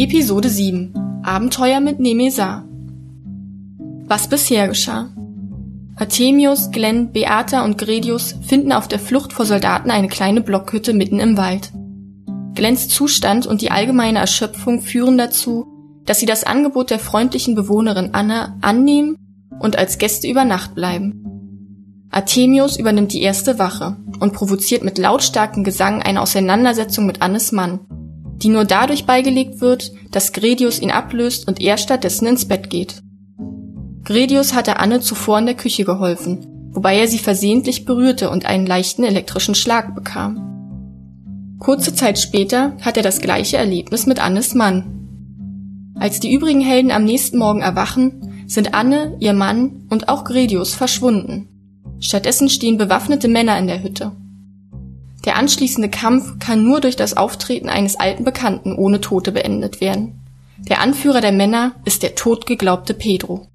Episode 7 Abenteuer mit Nemesar Was bisher geschah Artemius, Glenn, Beata und Gredius finden auf der Flucht vor Soldaten eine kleine Blockhütte mitten im Wald. Glenns Zustand und die allgemeine Erschöpfung führen dazu, dass sie das Angebot der freundlichen Bewohnerin Anna annehmen und als Gäste über Nacht bleiben. Artemius übernimmt die erste Wache und provoziert mit lautstarkem Gesang eine Auseinandersetzung mit Annes Mann, die nur dadurch beigelegt wird, dass Gredius ihn ablöst und er stattdessen ins Bett geht. Gredius hatte Anne zuvor in der Küche geholfen, wobei er sie versehentlich berührte und einen leichten elektrischen Schlag bekam. Kurze Zeit später hat er das gleiche Erlebnis mit Annes Mann. Als die übrigen Helden am nächsten Morgen erwachen, sind Anne, ihr Mann und auch Gredius verschwunden. Stattdessen stehen bewaffnete Männer in der Hütte. Der anschließende Kampf kann nur durch das Auftreten eines alten Bekannten ohne Tote beendet werden. Der Anführer der Männer ist der totgeglaubte Pedro.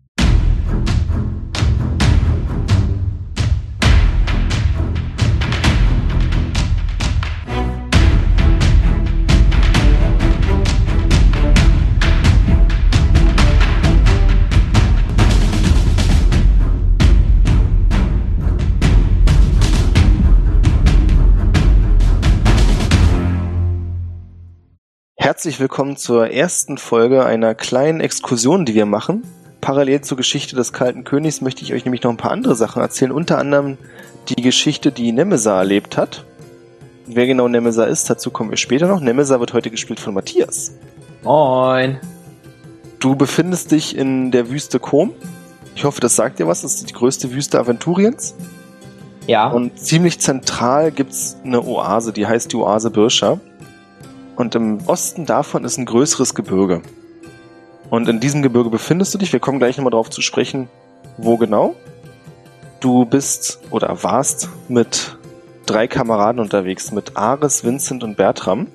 Herzlich willkommen zur ersten Folge einer kleinen Exkursion, die wir machen. Parallel zur Geschichte des Kalten Königs möchte ich euch nämlich noch ein paar andere Sachen erzählen, unter anderem die Geschichte, die Nemesa erlebt hat. Wer genau Nemesa ist, dazu kommen wir später noch. Nemesa wird heute gespielt von Matthias. Moin. Du befindest dich in der Wüste Kom. Ich hoffe, das sagt dir was. Das ist die größte Wüste Aventuriens. Ja. Und ziemlich zentral gibt's eine Oase, die heißt die Oase Birscher. Und im Osten davon ist ein größeres Gebirge. Und in diesem Gebirge befindest du dich. Wir kommen gleich nochmal drauf zu sprechen, wo genau. Du bist oder warst mit drei Kameraden unterwegs, mit Ares, Vincent und Bertram.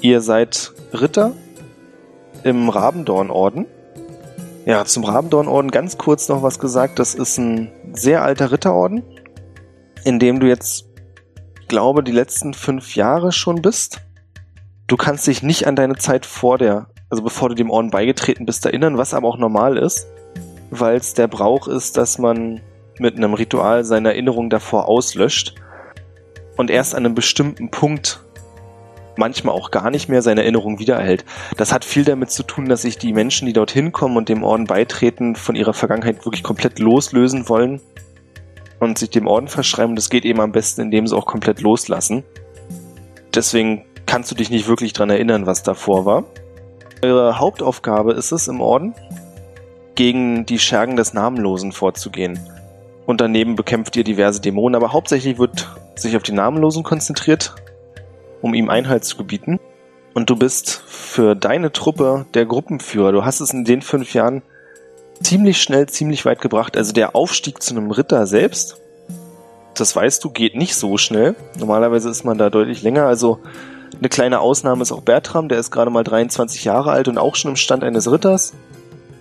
Ihr seid Ritter im Rabendornorden. Ja, zum Rabendornorden ganz kurz noch was gesagt. Das ist ein sehr alter Ritterorden, in dem du jetzt, glaube, die letzten fünf Jahre schon bist du kannst dich nicht an deine Zeit vor der, also bevor du dem Orden beigetreten bist, erinnern, was aber auch normal ist, weil es der Brauch ist, dass man mit einem Ritual seine Erinnerung davor auslöscht und erst an einem bestimmten Punkt manchmal auch gar nicht mehr seine Erinnerung wiedererhält. Das hat viel damit zu tun, dass sich die Menschen, die dorthin kommen und dem Orden beitreten, von ihrer Vergangenheit wirklich komplett loslösen wollen und sich dem Orden verschreiben. Das geht eben am besten, indem sie auch komplett loslassen. Deswegen kannst du dich nicht wirklich dran erinnern, was davor war. Eure Hauptaufgabe ist es im Orden, gegen die Schergen des Namenlosen vorzugehen. Und daneben bekämpft ihr diverse Dämonen, aber hauptsächlich wird sich auf die Namenlosen konzentriert, um ihm Einhalt zu gebieten. Und du bist für deine Truppe der Gruppenführer. Du hast es in den fünf Jahren ziemlich schnell, ziemlich weit gebracht. Also der Aufstieg zu einem Ritter selbst, das weißt du, geht nicht so schnell. Normalerweise ist man da deutlich länger. Also eine kleine Ausnahme ist auch Bertram, der ist gerade mal 23 Jahre alt und auch schon im Stand eines Ritters.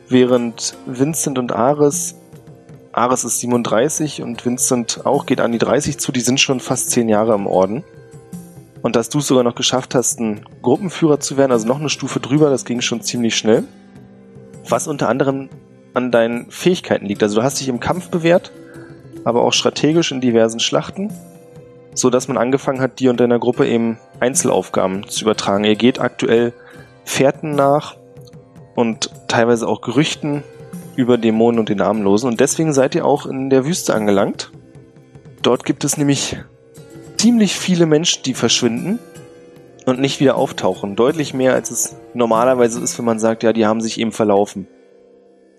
Während Vincent und Ares, Ares ist 37 und Vincent auch geht an die 30 zu, die sind schon fast 10 Jahre im Orden. Und dass du es sogar noch geschafft hast, ein Gruppenführer zu werden, also noch eine Stufe drüber, das ging schon ziemlich schnell. Was unter anderem an deinen Fähigkeiten liegt. Also du hast dich im Kampf bewährt, aber auch strategisch in diversen Schlachten so dass man angefangen hat, dir und deiner Gruppe eben Einzelaufgaben zu übertragen. Ihr geht aktuell Fährten nach und teilweise auch Gerüchten über Dämonen und den Namenlosen und deswegen seid ihr auch in der Wüste angelangt. Dort gibt es nämlich ziemlich viele Menschen, die verschwinden und nicht wieder auftauchen. Deutlich mehr, als es normalerweise ist, wenn man sagt, ja, die haben sich eben verlaufen.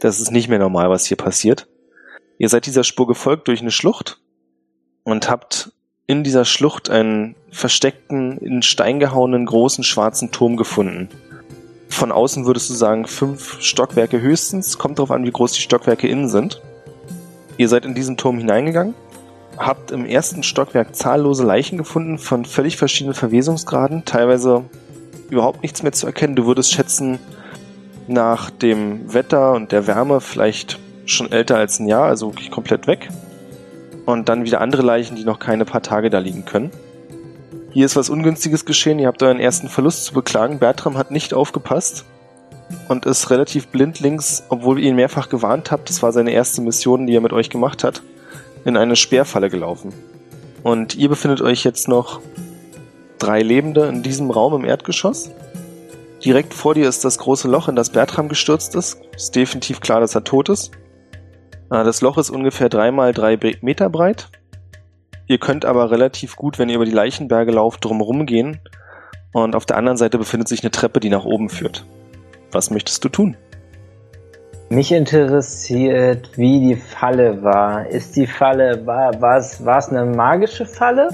Das ist nicht mehr normal, was hier passiert. Ihr seid dieser Spur gefolgt durch eine Schlucht und habt in dieser Schlucht einen versteckten, in Stein gehauenen großen schwarzen Turm gefunden. Von außen würdest du sagen fünf Stockwerke höchstens, kommt darauf an, wie groß die Stockwerke innen sind. Ihr seid in diesen Turm hineingegangen, habt im ersten Stockwerk zahllose Leichen gefunden von völlig verschiedenen Verwesungsgraden, teilweise überhaupt nichts mehr zu erkennen. Du würdest schätzen, nach dem Wetter und der Wärme vielleicht schon älter als ein Jahr, also wirklich komplett weg und dann wieder andere Leichen, die noch keine paar Tage da liegen können. Hier ist was Ungünstiges geschehen. Ihr habt euren ersten Verlust zu beklagen. Bertram hat nicht aufgepasst und ist relativ blindlings, obwohl ihr ihn mehrfach gewarnt habt. Das war seine erste Mission, die er mit euch gemacht hat, in eine Sperrfalle gelaufen. Und ihr befindet euch jetzt noch drei Lebende in diesem Raum im Erdgeschoss. Direkt vor dir ist das große Loch, in das Bertram gestürzt ist. Ist definitiv klar, dass er tot ist. Äh, Das Loch ist ungefähr drei mal drei Be- Meter breit. Ihr könnt aber relativ gut, wenn ihr über die Leichenberge lauft, drumherum gehen. Und auf der anderen Seite befindet sich eine Treppe, die nach oben führt. Was möchtest du tun? Mich interessiert, wie die Falle war. Ist die Falle, war, war es, war es eine magische Falle?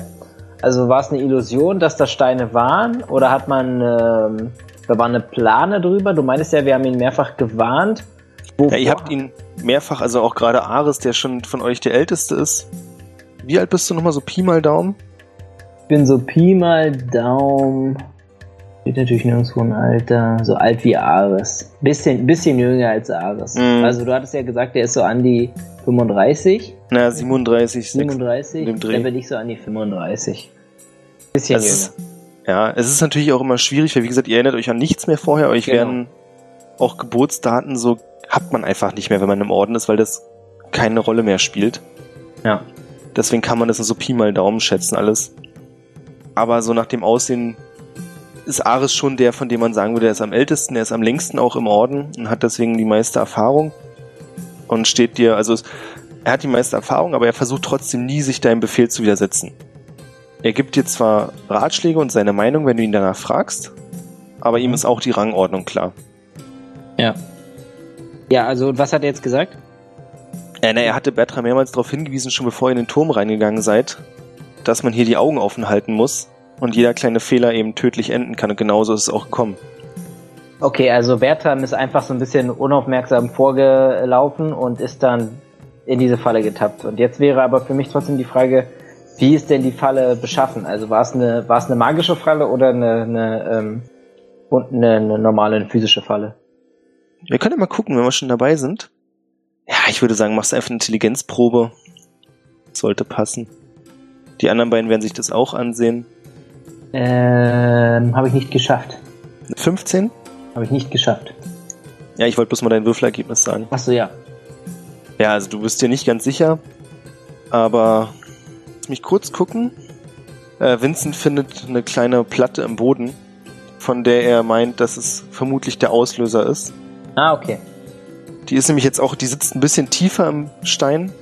Also war es eine Illusion, dass da Steine waren? Oder hat man, ähm, da war eine Plane drüber? Du meintest ja, wir haben ihn mehrfach gewarnt. Ja, ihr habt ihn mehrfach, also auch gerade Ares, der schon von euch der Älteste ist. Wie alt bist du nochmal, so Pi mal Daumen? Ich bin so Pi mal Daumen. Steht natürlich nirgendwo ein Alter. So alt wie Ares. Bisschen, bisschen jünger als Ares. Mhm. Also du hattest ja gesagt, der ist so an die 35. Na, 37, 37. dem Dreh. Dann bin ich so an die 35. Bisschen Es jünger. ist, ja, es ist natürlich auch immer schwierig, weil wie gesagt, ihr erinnert euch an nichts mehr vorher. Euch Genau. werden auch Geburtsdaten so hat man einfach nicht mehr, wenn man im Orden ist, weil das keine Rolle mehr spielt. Ja. Deswegen kann man das in so Pi mal Daumen schätzen alles. Aber so nach dem Aussehen ist Ares schon der, von dem man sagen würde, er ist am ältesten, er ist am längsten auch im Orden und hat deswegen die meiste Erfahrung. Und steht dir, also er hat die meiste Erfahrung, aber er versucht trotzdem nie, sich deinem Befehl zu widersetzen. Er gibt dir zwar Ratschläge und seine Meinung, wenn du ihn danach fragst, aber ihm ist auch die Rangordnung klar. Ja. Ja, also und was hat er jetzt gesagt? Äh, na, er hatte Bertram mehrmals darauf hingewiesen, schon bevor ihr in den Turm reingegangen seid, dass man hier die Augen offen halten muss und jeder kleine Fehler eben tödlich enden kann. Und genauso ist es auch gekommen. Okay, also Bertram ist einfach so ein bisschen unaufmerksam vorgelaufen und ist dann in diese Falle getappt. Und jetzt wäre aber für mich trotzdem die Frage, wie ist denn die Falle beschaffen? Also war es eine, war es eine magische Falle oder eine, eine, ähm, eine, eine normale eine physische Falle? Wir können ja mal gucken, wenn wir schon dabei sind. Ja, ich würde sagen, machst du einfach eine Intelligenzprobe. Sollte passen. Die anderen beiden werden sich das auch ansehen. Ähm, habe ich nicht geschafft. Eine 15? Habe ich nicht geschafft. Ja, ich wollte bloß mal dein Würfelergebnis sagen. Ach so, ja. Ja, also du bist dir nicht ganz sicher, aber lass mich kurz gucken. Äh, Vincent findet eine kleine Platte im Boden, von der er meint, dass es vermutlich der Auslöser ist. Ah, okay. Die ist nämlich jetzt auch, die sitzt ein bisschen tiefer im Stein.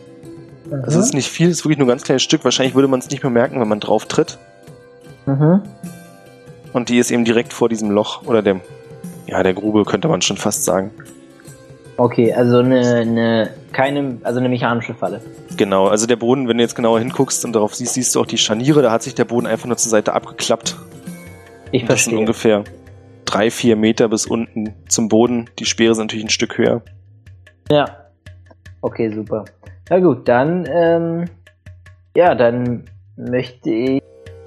Es ist nicht viel, es ist wirklich nur ein ganz kleines Stück. Wahrscheinlich würde man es nicht mehr merken, wenn man drauf tritt. Mhm. Und die ist eben direkt vor diesem Loch oder dem, ja, der Grube könnte man schon fast sagen. Okay, also eine, eine, keine, also eine mechanische Falle. Genau, also der Boden, wenn du jetzt genauer hinguckst und darauf siehst, siehst du auch die Scharniere, da hat sich der Boden einfach nur zur Seite abgeklappt. Ich Das sind verstehe. ungefähr drei, vier Meter bis unten zum Boden. Die Speere sind natürlich ein Stück höher. Ja. Okay, super. Na gut, dann, ähm, ja, dann möchte ich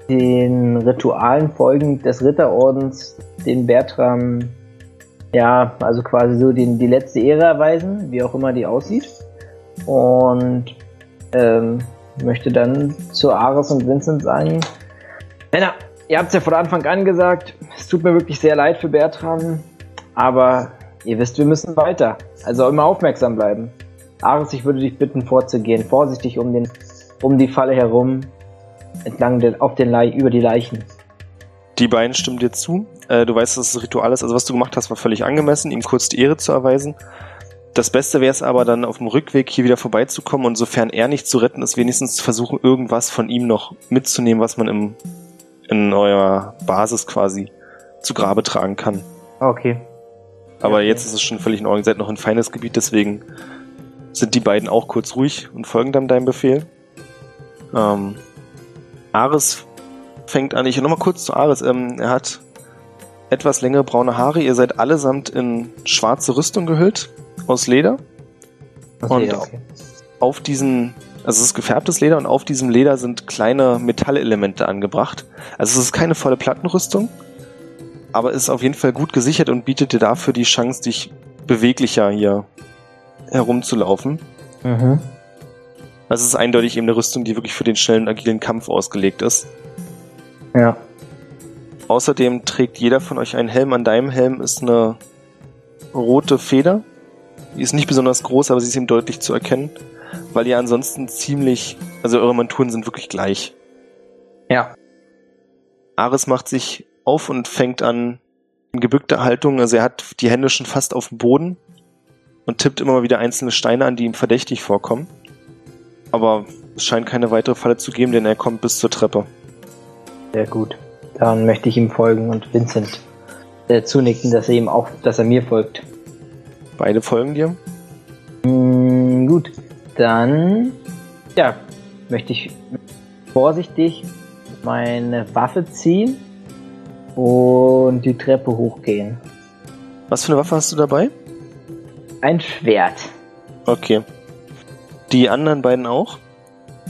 den Ritualen folgend des Ritterordens den Bertram, ja, also quasi so den, die letzte Ehre erweisen, wie auch immer die aussieht. Und ähm, möchte dann zu Ares und Vincent sagen, Männer, ihr habt es ja von Anfang an gesagt, es tut mir wirklich sehr leid für Bertram, aber ihr wisst, wir müssen weiter. Also immer aufmerksam bleiben. Ares, ich würde dich bitten, vorzugehen, vorsichtig um den, um die Falle herum, entlang den, auf den Leich, über die Leichen. Die beiden stimmen dir zu. Äh, du weißt, dass ein Ritual ist. Also was du gemacht hast, war völlig angemessen, ihm kurz die Ehre zu erweisen. Das Beste wäre es aber dann auf dem Rückweg hier wieder vorbeizukommen und sofern er nicht zu retten ist, wenigstens zu versuchen, irgendwas von ihm noch mitzunehmen, was man im, in eurer Basis quasi zu Grabe tragen kann. Okay. Aber Ja, jetzt ist es schon völlig in Ordnung. Ihr seid noch ein feines Gebiet, deswegen sind die beiden auch kurz ruhig und folgen dann deinem Befehl. Ähm, Ares fängt an. Ich nochmal kurz zu Ares. Ähm, er hat etwas längere braune Haare. Ihr seid allesamt in schwarze Rüstung gehüllt aus Leder. Okay, Und- okay. Auf diesen, also es ist gefärbtes Leder und auf diesem Leder sind kleine Metallelemente angebracht. Also es ist keine volle Plattenrüstung, aber ist auf jeden Fall gut gesichert und bietet dir dafür die Chance, dich beweglicher hier herumzulaufen. Mhm. Also es ist eindeutig eben eine Rüstung, die wirklich für den schnellen, agilen Kampf ausgelegt ist. Ja. Außerdem trägt jeder von euch einen Helm. An deinem Helm ist eine rote Feder. Die ist nicht besonders groß, aber sie ist ihm deutlich zu erkennen, weil ihr ansonsten ziemlich, also eure Monturen sind wirklich gleich. Ja. Ares macht sich auf und fängt an in gebückter Haltung, also er hat die Hände schon fast auf dem Boden und tippt immer mal wieder einzelne Steine an, die ihm verdächtig vorkommen. Aber es scheint keine weitere Falle zu geben, denn er kommt bis zur Treppe. Sehr gut. Dann möchte ich ihm folgen und Vincent äh, zunicken, dass er ihm auch, dass er mir folgt. Beide folgen dir. Mm, gut, dann ja, möchte ich vorsichtig meine Waffe ziehen und die Treppe hochgehen. Was für eine Waffe hast du dabei? Ein Schwert. Okay. Die anderen beiden auch?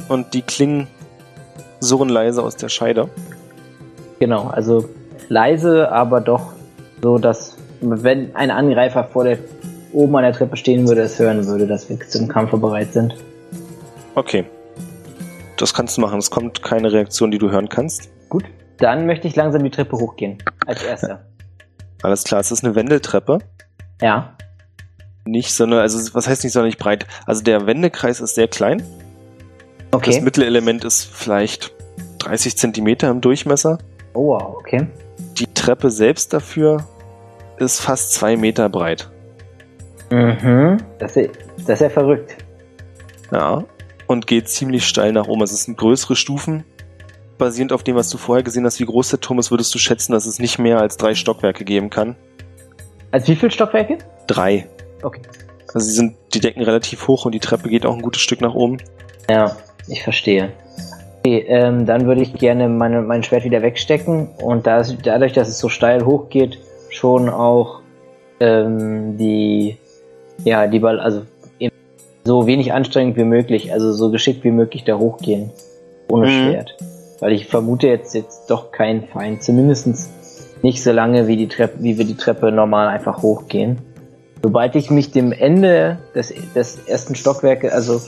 Und die klingen surren leise aus der Scheide. Genau, also leise, aber doch so, dass wenn ein Angreifer vor der oben an der Treppe stehen würde, es hören würde, dass wir zum Kampf bereit sind. Okay. Das kannst du machen. Es kommt keine Reaktion, die du hören kannst. Gut. Dann möchte ich langsam die Treppe hochgehen. Als erster. Alles klar, es ist eine Wendeltreppe. Ja. Nicht sondern, also was heißt nicht sonderlich breit? Also der Wendekreis ist sehr klein. Okay. Das Mittelelement ist vielleicht 30 Zentimeter im Durchmesser. Oh, wow, okay. Die Treppe selbst dafür ist fast zwei Meter breit. Mhm. Das ist, das ist ja verrückt. Ja. Und geht ziemlich steil nach oben. Also es sind größere Stufen. Basierend auf dem, was du vorher gesehen hast, wie groß der Turm ist, würdest du schätzen, dass es nicht mehr als drei Stockwerke geben kann. Also wie viele Stockwerke? Drei. Okay. Also sie sind, die Decken relativ hoch und die Treppe geht auch ein gutes Stück nach oben. Ja, ich verstehe. Okay, ähm, dann würde ich gerne meine, mein Schwert wieder wegstecken und da es, dadurch, dass es so steil hochgeht, schon auch ähm, die, ja, die Ball, also so wenig anstrengend wie möglich, also so geschickt wie möglich da hochgehen. Ohne Mhm. Schwert. Weil ich vermute jetzt, jetzt doch keinen Feind. Zumindest nicht so lange, wie, die Treppe, wie wir die Treppe normal einfach hochgehen. Sobald ich mich dem Ende des, des ersten Stockwerkes, also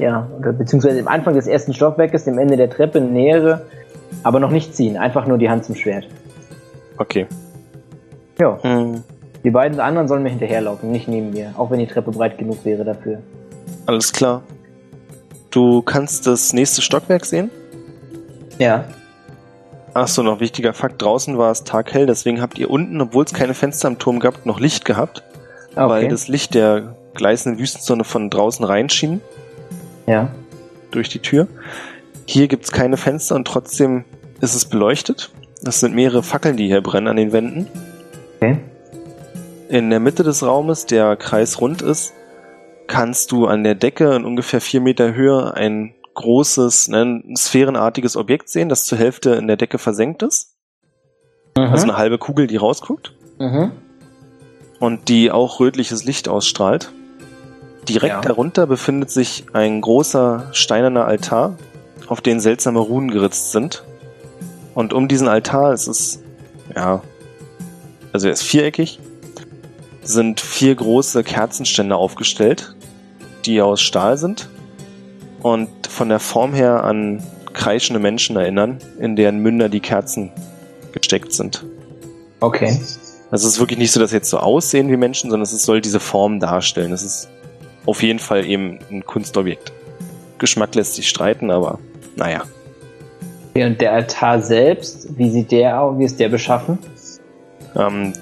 ja, oder beziehungsweise dem Anfang des ersten Stockwerkes, dem Ende der Treppe nähere, aber noch nicht ziehen, einfach nur die Hand zum Schwert. Okay. Ja, Hm. Die beiden anderen sollen mir hinterherlaufen, nicht neben mir, auch wenn die Treppe breit genug wäre dafür. Alles klar. Du kannst das nächste Stockwerk sehen. Ja. Ach so, noch wichtiger Fakt. Draußen war es taghell, deswegen habt ihr unten, obwohl es keine Fenster am Turm gab, noch Licht gehabt. Weil Okay. das Licht der gleißenden Wüstensonne von draußen reinschien Ja. durch die Tür. Hier gibt's keine Fenster und trotzdem ist es beleuchtet. Das sind mehrere Fackeln, die hier brennen an den Wänden. Okay. In der Mitte des Raumes, der kreisrund ist, kannst du an der Decke in ungefähr vier Meter Höhe ein großes, ne, ein sphärenartiges Objekt sehen, das zur Hälfte in der Decke versenkt ist. Mhm. Also eine halbe Kugel, die rausguckt mhm. und die auch rötliches Licht ausstrahlt. Direkt Ja. darunter befindet sich ein großer steinerner Altar, auf den seltsame Runen geritzt sind. Und um diesen Altar, es ist, ja, also er ist viereckig, sind vier große Kerzenständer aufgestellt, die aus Stahl sind und von der Form her an kreischende Menschen erinnern, in deren Münder die Kerzen gesteckt sind. Okay. Also es ist wirklich nicht so, dass sie jetzt so aussehen wie Menschen, sondern es soll diese Form darstellen. Es ist auf jeden Fall eben ein Kunstobjekt. Geschmack lässt sich streiten, aber naja. okay. Und der Altar selbst, wie sieht der aus? Wie ist der beschaffen? Ähm,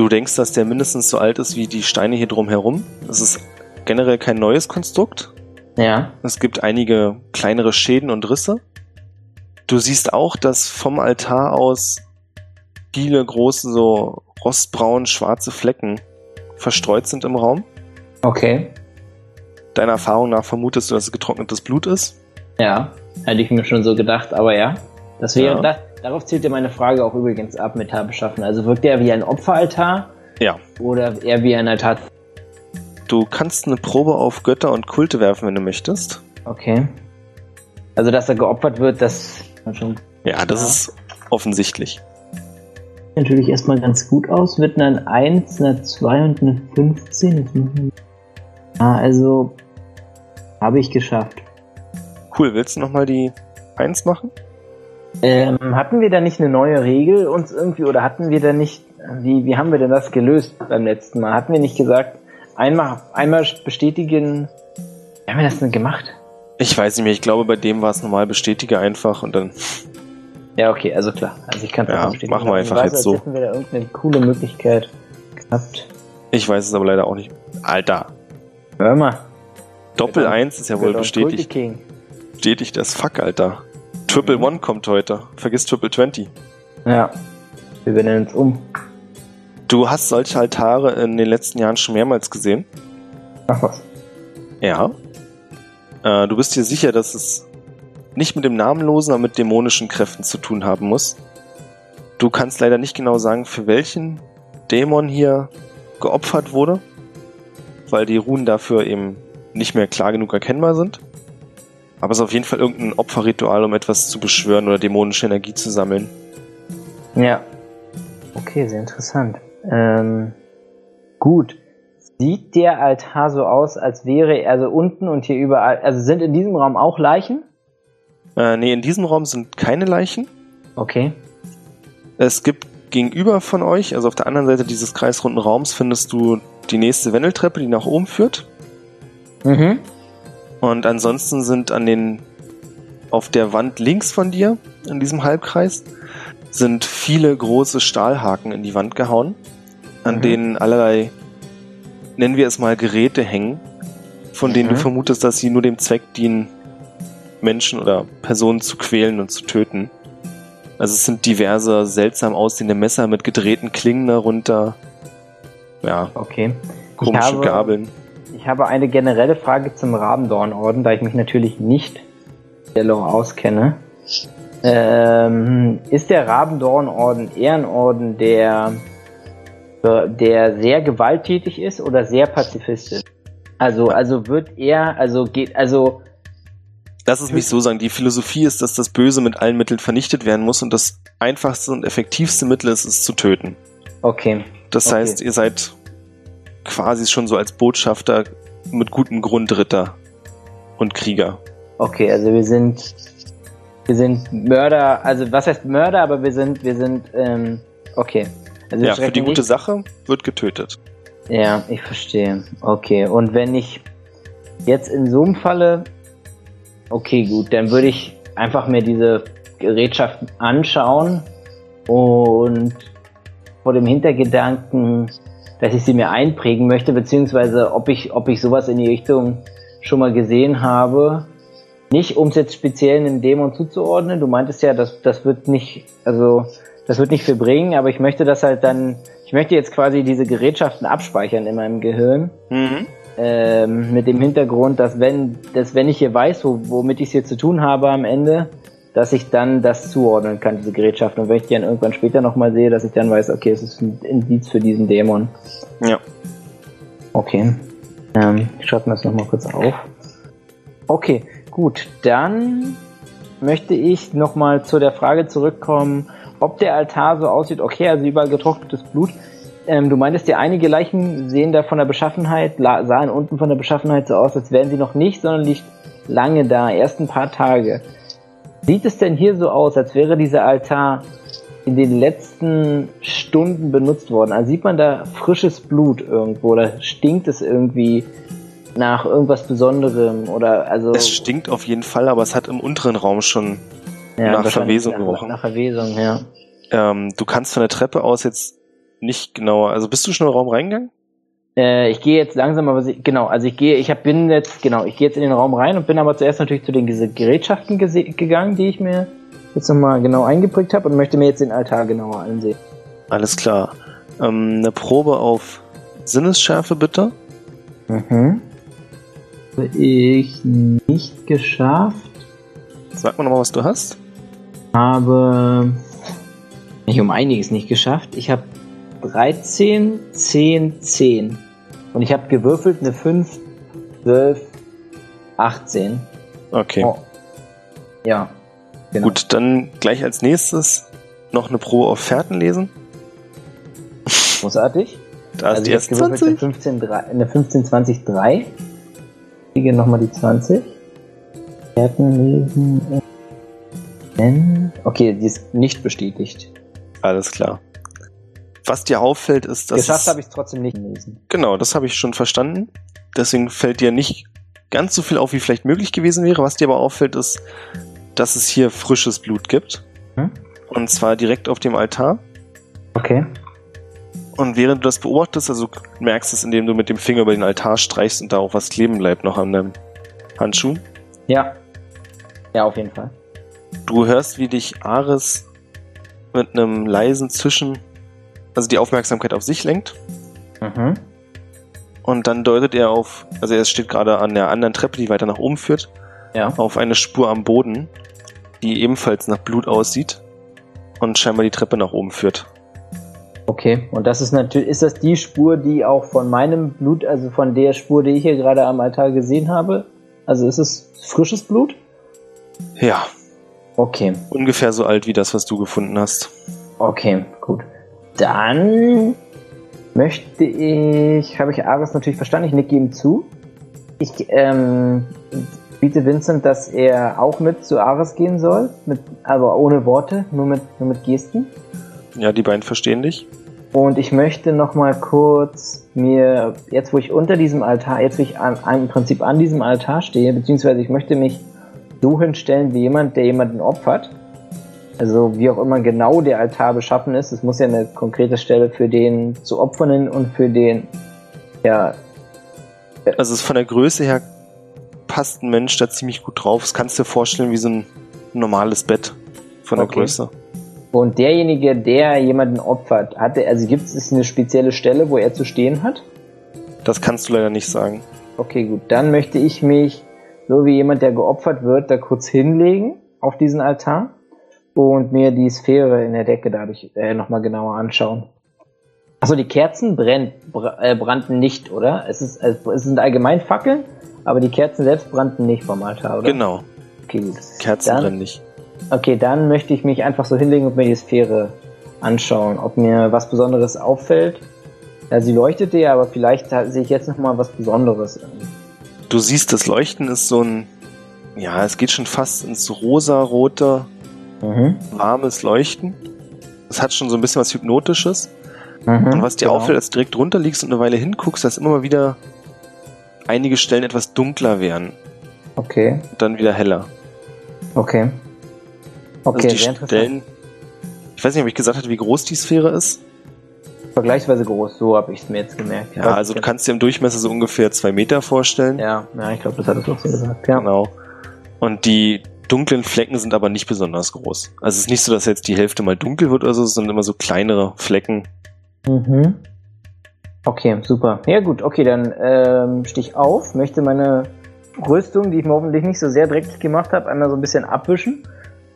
du denkst, dass der mindestens so alt ist wie die Steine hier drumherum. Es ist generell kein neues Konstrukt. Ja. Es gibt einige kleinere Schäden und Risse. Du siehst auch, dass vom Altar aus viele große, so rostbraun schwarze Flecken verstreut sind im Raum. Okay. Deiner Erfahrung nach vermutest du, dass es getrocknetes Blut ist. Ja. Hätte ich mir schon so gedacht, aber ja. Das wäre, Ja. das, darauf zielt ja meine Frage auch übrigens ab, Metall beschaffen. Also wirkt der wie ein Opferaltar? Ja. Oder eher wie ein Altar? Du kannst eine Probe auf Götter und Kulte werfen, wenn du möchtest. Okay. Also, dass er geopfert wird, das schon Ja, das Ja. ist offensichtlich. Sieht natürlich erstmal ganz gut aus mit einer 1, einer 2 und einer 15. Jetzt muss man- Ah, also habe ich geschafft. Cool, willst du nochmal die 1 machen? Ähm, hatten wir da nicht eine neue Regel uns irgendwie oder hatten wir da nicht, wie, wie haben wir denn das gelöst beim letzten Mal? Hatten wir nicht gesagt, einmal, einmal bestätigen, wie haben wir das denn gemacht? Ich weiß nicht mehr, ich glaube, bei dem war es normal, bestätige einfach und dann. Ja, okay, also klar. Also ich kann Ja, bestätigen. machen wir einfach weiß, jetzt so. Hätten wir da irgendeine coole Möglichkeit gehabt. Ich weiß es aber leider auch nicht. Alter, Hör mal. Doppel 1 ist ja wohl bestätigt. Bestätigt das Fuck, Alter. Triple One kommt heute. Vergiss Triple 20. Ja. Wir benennen uns um. Du hast solche Altare in den letzten Jahren schon mehrmals gesehen. Ach was. Ja. Äh, du bist dir sicher, dass es nicht mit dem Namenlosen, aber mit dämonischen Kräften zu tun haben muss. Du kannst leider nicht genau sagen, für welchen Dämon hier geopfert wurde, weil die Runen dafür eben nicht mehr klar genug erkennbar sind. Aber es ist auf jeden Fall irgendein Opferritual, um etwas zu beschwören oder dämonische Energie zu sammeln. Ja. Okay, sehr interessant. Ähm, gut. Sieht der Altar so aus, als wäre er also unten und hier überall, also sind in diesem Raum auch Leichen? Äh, nee, in diesem Raum sind keine Leichen. Okay. Es gibt gegenüber von euch, also auf der anderen Seite dieses kreisrunden Raums, findest du die nächste Wendeltreppe, die nach oben führt. Mhm. Und ansonsten sind an den, auf der Wand links von dir, in diesem Halbkreis, sind viele große Stahlhaken in die Wand gehauen, an Mhm. denen allerlei, nennen wir es mal, Geräte hängen, von denen Mhm. du vermutest, dass sie nur dem Zweck dienen, Menschen oder Personen zu quälen und zu töten. Also es sind diverse seltsam aussehende Messer mit gedrehten Klingen darunter. Ja, Okay. komische habe- Gabeln. Ich habe eine generelle Frage zum Rabendornorden, da ich mich natürlich nicht der Lore auskenne. Ähm, ist der Rabendornorden eher ein Orden, der, der sehr gewalttätig ist oder sehr pazifistisch? Also, also wird er, also geht, also, Lass es mich so sagen, die Philosophie ist, dass das Böse mit allen Mitteln vernichtet werden muss und das einfachste und effektivste Mittel ist, es zu töten. okay. Das Okay. heißt, ihr seid quasi schon so als Botschafter mit gutem Grund Ritter und Krieger. Okay, also wir sind, wir sind Mörder, also was heißt Mörder, aber wir sind, wir sind, ähm, okay. Also Ja, für die gute nicht- Sache wird getötet. Ja, ich verstehe. Okay, und wenn ich jetzt in so einem Falle, okay, gut, dann würde ich einfach mir diese Gerätschaften anschauen und vor dem Hintergedanken, dass ich sie mir einprägen möchte, beziehungsweise ob ich, ob ich sowas in die Richtung schon mal gesehen habe. Nicht, um es jetzt speziell einem Dämon zuzuordnen. Du meintest ja, das, das wird nicht, also das wird nicht viel bringen, aber ich möchte das halt dann, ich möchte jetzt quasi diese Gerätschaften abspeichern in meinem Gehirn. Mhm. Ähm, mit dem Hintergrund, dass wenn, dass wenn ich hier weiß, wo, womit ich es hier zu tun habe am Ende, dass ich dann das zuordnen kann, diese Gerätschaften. Und wenn ich die dann irgendwann später nochmal sehe, dass ich dann weiß, okay, es ist ein Indiz für diesen Dämon. Ja. Okay. Ähm, ich schreibe mir das nochmal kurz auf. Okay, gut. Dann möchte ich nochmal zu der Frage zurückkommen, ob der Altar so aussieht. Okay, also überall getrocknetes Blut. Ähm, du meintest ja, einige Leichen sehen da von der Beschaffenheit, sahen unten von der Beschaffenheit so aus, als wären sie noch nicht sonderlich lange da, erst ein paar Tage. Sieht es denn hier so aus, als wäre dieser Altar in den letzten Stunden benutzt worden? Also sieht man da frisches Blut irgendwo oder stinkt es irgendwie nach irgendwas Besonderem oder also Es stinkt auf jeden Fall, aber es hat im unteren Raum schon. ja, nach Verwesung gerochen. Nach Verwesung, ja. Ähm, du kannst von der Treppe aus jetzt nicht genauer. Also bist du schon in den Raum reingegangen? Äh, ich gehe jetzt langsam, aber sie- genau, also ich gehe, ich hab, bin jetzt, genau, ich gehe jetzt in den Raum rein und bin aber zuerst natürlich zu den diese Gerätschaften gegangen, die ich mir jetzt nochmal genau eingeprägt habe und möchte mir jetzt den Altar genauer ansehen. Alles klar. Ähm, eine Probe auf Sinnesschärfe bitte. Mhm. Habe ich nicht geschafft. Sag mal nochmal, was du hast. Habe nicht um einiges nicht geschafft. Ich habe 13, 10, 10. Und ich habe gewürfelt eine 5, 12, 18. Okay. Oh. Ja. Genau. Gut, dann gleich als nächstes noch eine Probe auf Fährten lesen. Großartig. Da ist also die ich erste habe gewürfelt 20. eine 15, 3, eine 15, 20, 3. Kriege nochmal die 20. Werten lesen. Okay, die ist nicht bestätigt. Alles klar. Was dir auffällt, ist, dass. Geschafft es- habe ich es trotzdem nicht gelesen. Genau, das habe ich schon verstanden. Deswegen fällt dir nicht ganz so viel auf, wie vielleicht möglich gewesen wäre. Was dir aber auffällt, ist, dass es hier frisches Blut gibt. Hm? Und zwar direkt auf dem Altar. Okay. Und während du das beobachtest, also merkst es, indem du mit dem Finger über den Altar streichst und da auch was kleben bleibt noch an deinem Handschuh. Ja. Ja, auf jeden Fall. Du hörst, wie dich Ares mit einem leisen Zischen, also die Aufmerksamkeit auf sich lenkt. Mhm. Und dann deutet er auf, also er steht gerade an der anderen Treppe, die weiter nach oben führt, Ja. auf eine Spur am Boden, die ebenfalls nach Blut aussieht und scheinbar die Treppe nach oben führt. Okay. Und das ist natürlich, ist das die Spur, die auch von meinem Blut, also von der Spur, die ich hier gerade am Altar gesehen habe? Also ist es frisches Blut? Ja, Okay. ungefähr so alt wie das, was du gefunden hast. Okay, gut. Dann möchte ich, habe ich Ares natürlich verstanden, ich nicke ihm zu. Ich ähm, biete Vincent, dass er auch mit zu Ares gehen soll, mit, aber ohne Worte, nur mit, nur mit Gesten. Ja, die beiden verstehen dich. Und ich möchte noch mal kurz mir, jetzt wo ich unter diesem Altar, jetzt wo ich an, an, im Prinzip an diesem Altar stehe, beziehungsweise ich möchte mich so hinstellen wie jemand, der jemanden opfert. Also wie auch immer genau der Altar beschaffen ist. Es muss ja eine konkrete Stelle für den zu Opfernden und für den, ja, Also es von der Größe her passt ein Mensch da ziemlich gut drauf. Das kannst du dir vorstellen wie so ein normales Bett von der Okay. Größe. und derjenige, der jemanden opfert, hat er, also gibt es eine spezielle Stelle, wo er zu stehen hat? Das kannst du leider nicht sagen. Okay, gut. Dann möchte ich mich, so wie jemand, der geopfert wird, da kurz hinlegen auf diesen Altar und mir die Sphäre in der Decke dadurch äh, nochmal genauer anschauen. Achso, die Kerzen brennt, br äh, brannten nicht, oder? Es, ist, äh, es sind allgemein Fackeln, aber die Kerzen selbst brannten nicht vom Altar, oder? Genau, Okay, gut. Kerzen Dann- brennen nicht. Okay, dann möchte ich mich einfach so hinlegen und mir die Sphäre anschauen, ob mir was Besonderes auffällt. Ja, sie leuchtete ja, aber vielleicht sehe ich jetzt nochmal was Besonderes. Du siehst, das Leuchten ist so ein, ja, es geht schon fast ins rosa-rote, Mhm. warmes Leuchten. Es hat schon so ein bisschen was Hypnotisches. Mhm, Und was dir genau. auffällt, als du direkt runter liegst und eine Weile hinguckst, dass immer mal wieder einige Stellen etwas dunkler werden Okay, und dann wieder heller. okay. Okay, also die sehr. Stellen, ich weiß nicht, ob ich gesagt hatte, wie groß die Sphäre ist. Vergleichsweise groß, so habe ich es mir jetzt gemerkt. Ja, also du kannst dir im Durchmesser so ungefähr zwei Meter vorstellen. Ja, ja, ich glaube, das hat es auch so gesagt. Ja. Genau. Und die dunklen Flecken sind aber nicht besonders groß. Also es ist nicht so, dass jetzt die Hälfte mal dunkel wird oder so, sondern immer so kleinere Flecken. Mhm. Okay, super. Ja gut, okay, dann ähm, stehe ich auf, möchte meine Rüstung, die ich mir hoffentlich nicht so sehr dreckig gemacht habe, einmal so ein bisschen abwischen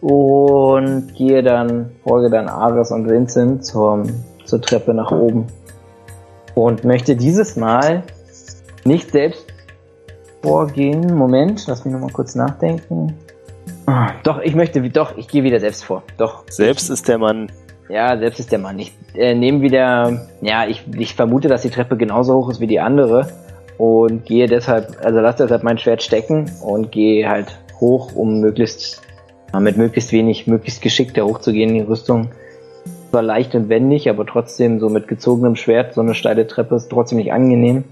und gehe dann, folge dann Ares und Vincent zur, zur Treppe nach oben. Und möchte dieses Mal nicht selbst vorgehen. Moment, lass mich nochmal kurz nachdenken. Doch, ich möchte, doch, ich gehe wieder selbst vor. Doch, Selbst ist der Mann, ja, selbst ist der Mann. Ich äh, nehme wieder, ja, ich, ich vermute, dass die Treppe genauso hoch ist wie die andere und gehe deshalb, also lasse deshalb mein Schwert stecken und gehe halt hoch, um möglichst, ja, mit möglichst wenig, möglichst geschickt da hochzugehen. Die Rüstung war leicht und wendig, aber trotzdem so mit gezogenem Schwert, so eine steile Treppe ist trotzdem nicht angenehm.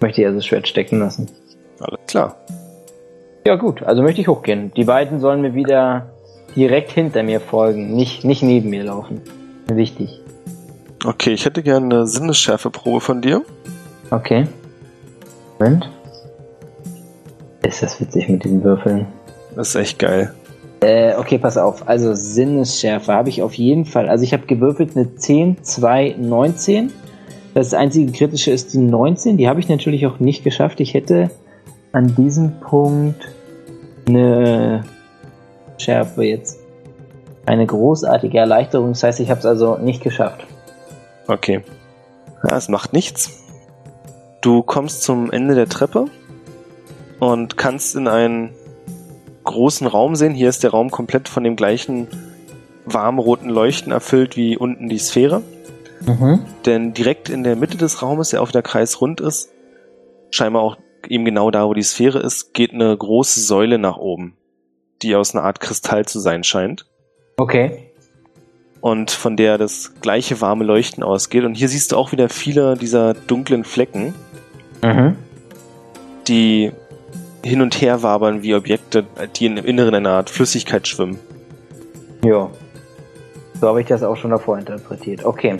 Möchte ich also das Schwert stecken lassen. alles klar. Ja gut, also möchte ich hochgehen. Die beiden sollen mir wieder direkt hinter mir folgen, nicht, nicht neben mir laufen. Wichtig. Okay, ich hätte gerne eine Sinnesschärfeprobe von dir. Okay. Moment. Ist das witzig mit diesen Würfeln? Das ist echt geil. Äh, okay, pass auf. Also Sinnesschärfe habe ich auf jeden Fall. Also ich habe gewürfelt eine 10, 2, 19. Das einzige kritische ist die 19. Die habe ich natürlich auch nicht geschafft. Ich hätte an diesem Punkt eine Schärfe jetzt. Eine großartige Erleichterung. Das heißt, ich habe es also nicht geschafft. Okay. Ja, es macht nichts. Du kommst zum Ende der Treppe und kannst in einen großen Raum sehen. Hier ist der Raum komplett von dem gleichen warmroten Leuchten erfüllt wie unten die Sphäre. Mhm. Denn direkt in der Mitte des Raumes, der auch der Kreis rund ist, scheinbar auch eben genau da, wo die Sphäre ist, geht eine große Säule nach oben, die aus einer Art Kristall zu sein scheint. Okay. und von der das gleiche warme Leuchten ausgeht. Und hier siehst du auch wieder viele dieser dunklen Flecken, Mhm. die hin und her wabern wie Objekte, die im Inneren einer Art Flüssigkeit schwimmen. Ja. So habe ich das auch schon davor interpretiert. Okay.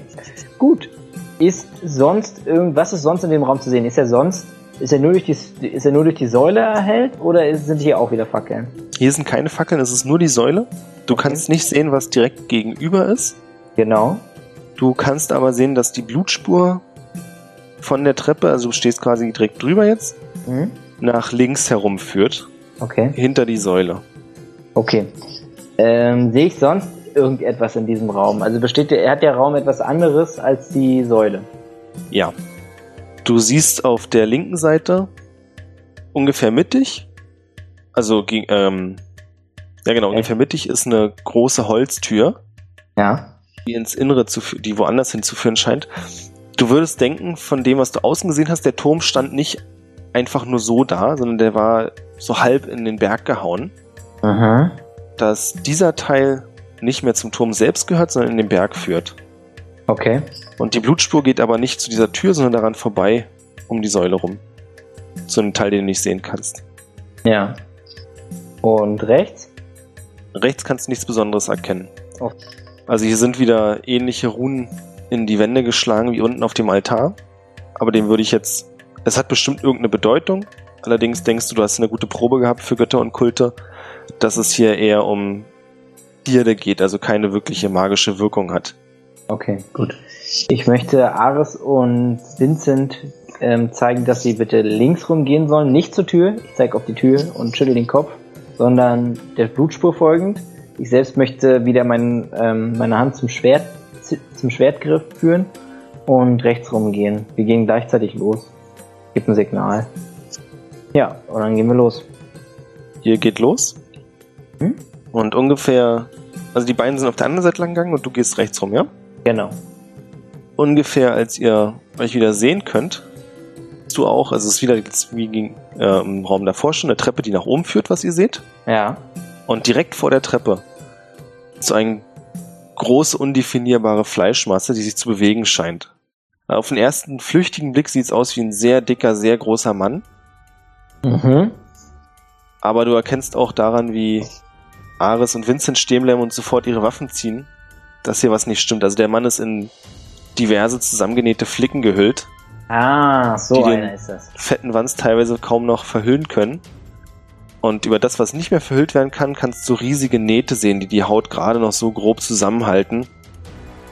Gut. Ist sonst irgendwas ist sonst in dem Raum zu sehen? Ist er sonst ist er nur durch die ist er nur durch die Säule erhellt oder sind hier auch wieder Fackeln? Hier sind keine Fackeln, es ist nur die Säule. Du kannst nicht sehen, was direkt gegenüber ist. Genau. Du kannst aber sehen, dass die Blutspur von der Treppe, also du stehst quasi direkt drüber jetzt, Mhm. nach links herum führt, Okay. hinter die Säule. Okay. Ähm, sehe ich sonst irgendetwas in diesem Raum? Also besteht der, hat der Raum etwas anderes als die Säule? Ja. Du siehst auf der linken Seite ungefähr mittig, also ähm, ja genau, Okay. ungefähr mittig ist eine große Holztür, Ja. die ins Innere zu, die woanders hinzuführen scheint. Du würdest denken, von dem, was du außen gesehen hast, der Turm stand nicht einfach nur so da, sondern der war so halb in den Berg gehauen, Mhm. dass dieser Teil nicht mehr zum Turm selbst gehört, sondern in den Berg führt. Okay. Und die Blutspur geht aber nicht zu dieser Tür, sondern daran vorbei, um die Säule rum. Zu einem Teil, den du nicht sehen kannst. Ja. Und rechts? Rechts kannst du nichts Besonderes erkennen. Oh. Also hier sind wieder ähnliche Runen in die Wände geschlagen wie unten auf dem Altar. Aber dem würde ich jetzt. Es hat bestimmt irgendeine Bedeutung. Allerdings denkst du, du hast eine gute Probe gehabt für Götter und Kulte, dass es hier eher um Gierde geht, also keine wirkliche magische Wirkung hat. Okay, gut. Ich möchte Ares und Vincent ähm, zeigen, dass sie bitte links rumgehen sollen, nicht zur Tür. Ich zeige auf die Tür und schüttel den Kopf, sondern der Blutspur folgend. Ich selbst möchte wieder mein, ähm, meine Hand zum Schwert, zum Schwertgriff führen und rechts rumgehen. Wir gehen gleichzeitig los. Gib ein Signal. Ja, und dann gehen wir los. Hier geht los. Hm? Und ungefähr, also die beiden sind auf der anderen Seite lang gegangen und du gehst rechts rum, ja? Genau. Ungefähr als ihr euch wieder sehen könnt, du auch, also es ist wieder wie äh, im Raum davor schon eine Treppe, die nach oben führt, was ihr seht. Ja. Und direkt vor der Treppe ist so eine große, undefinierbare Fleischmasse, die sich zu bewegen scheint. Auf den ersten flüchtigen Blick sieht es aus wie ein sehr dicker, sehr großer Mann. Mhm. Aber du erkennst auch daran, wie Ares und Vincent stehen bleiben und sofort ihre Waffen ziehen, dass hier was nicht stimmt. Also der Mann ist in diverse zusammengenähte Flicken gehüllt, Ah, so Die den- einer ist das. fetten Wands teilweise kaum noch verhüllen können. Und über das, was nicht mehr verhüllt werden kann, kannst du riesige Nähte sehen, die die Haut gerade noch so grob zusammenhalten.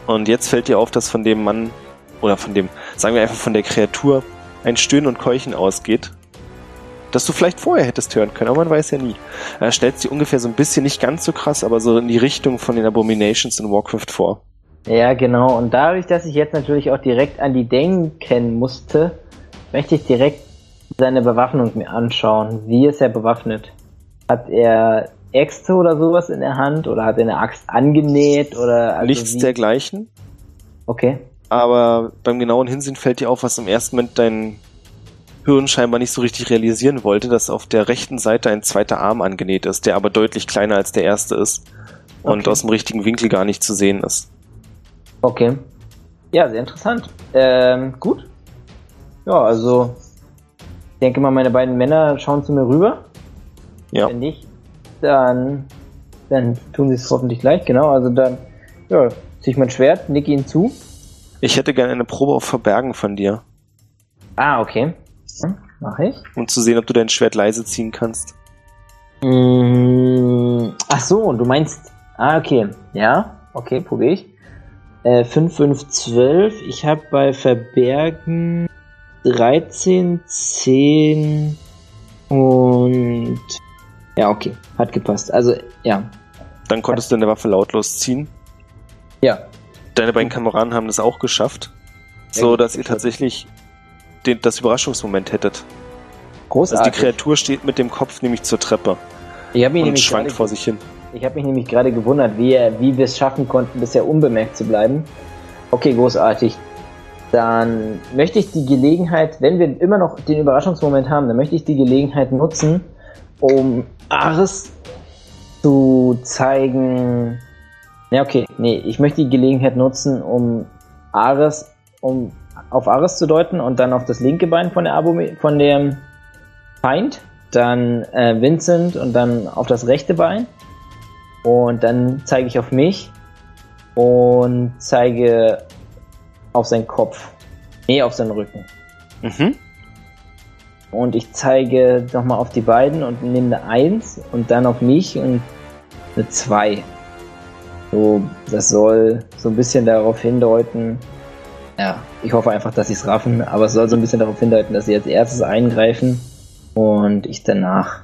Und jetzt fällt dir auf, dass von dem Mann, oder von dem, sagen wir einfach von der Kreatur, ein Stöhnen und Keuchen ausgeht. Das du vielleicht vorher hättest hören können, aber man weiß ja nie. Er stellt sich ungefähr so ein bisschen, nicht ganz so krass, aber so in die Richtung von den Abominations in Warcraft vor. Ja, genau. Und dadurch, dass ich jetzt natürlich auch direkt an die denken musste, möchte ich direkt seine Bewaffnung mir anschauen. Wie ist er bewaffnet? Hat er Äxte oder sowas in der Hand oder hat er eine Axt angenäht oder also Nichts wie? dergleichen, Okay. aber beim genauen Hinsehen fällt dir auf, was im ersten Moment dein Hirn scheinbar nicht so richtig realisieren wollte, dass auf der rechten Seite ein zweiter Arm angenäht ist, der aber deutlich kleiner als der erste ist und Okay. aus dem richtigen Winkel gar nicht zu sehen ist. Okay. Ja, sehr interessant. Ähm, gut. Ja, also ich denke mal, meine beiden Männer schauen zu mir rüber. Ja. Wenn nicht, dann, dann tun sie es hoffentlich gleich, genau. Also dann, ja, ziehe ich mein Schwert, nick ihn zu. Ich hätte gerne eine Probe auf Verbergen von dir, Ah, okay. Hm, mach ich. um zu sehen, ob du dein Schwert leise ziehen kannst. Mm, ach so, du meinst. Ah, okay. Ja, okay, probiere ich. Äh, 5, 5, 12. Ich habe bei Verbergen 13, 10 und. Ja, okay. Hat gepasst. Also, ja. Dann konntest du deine Waffe lautlos ziehen. Ja. Deine beiden Kameraden haben das auch geschafft, so dass ihr tatsächlich den, das Überraschungsmoment hättet. Also Großartig. die Kreatur steht mit dem Kopf nämlich zur Treppe ich habe mich, und nämlich schwankt vor sich hin. Ich hab mich nämlich gerade gewundert, wie, wie wir es schaffen konnten, bisher unbemerkt zu bleiben. Okay, großartig. Dann möchte ich die Gelegenheit, wenn wir immer noch den Überraschungsmoment haben, dann möchte ich die Gelegenheit nutzen, um Ares zu zeigen, Ja, okay. Nee, ich möchte die Gelegenheit nutzen, um Ares, um auf Ares zu deuten und dann auf das linke Bein von der Abo von dem Feind, dann äh, Vincent und dann auf das rechte Bein. Und dann zeige ich auf mich und zeige auf seinen Kopf. Nee, auf seinen Rücken. Mhm. Und ich zeige nochmal auf die beiden und nehme eine 1 und dann auf mich und eine 2. So, das soll so ein bisschen darauf hindeuten, ja, ich hoffe einfach, dass sie es raffen, aber es soll so ein bisschen darauf hindeuten, dass sie als erstes eingreifen und ich danach.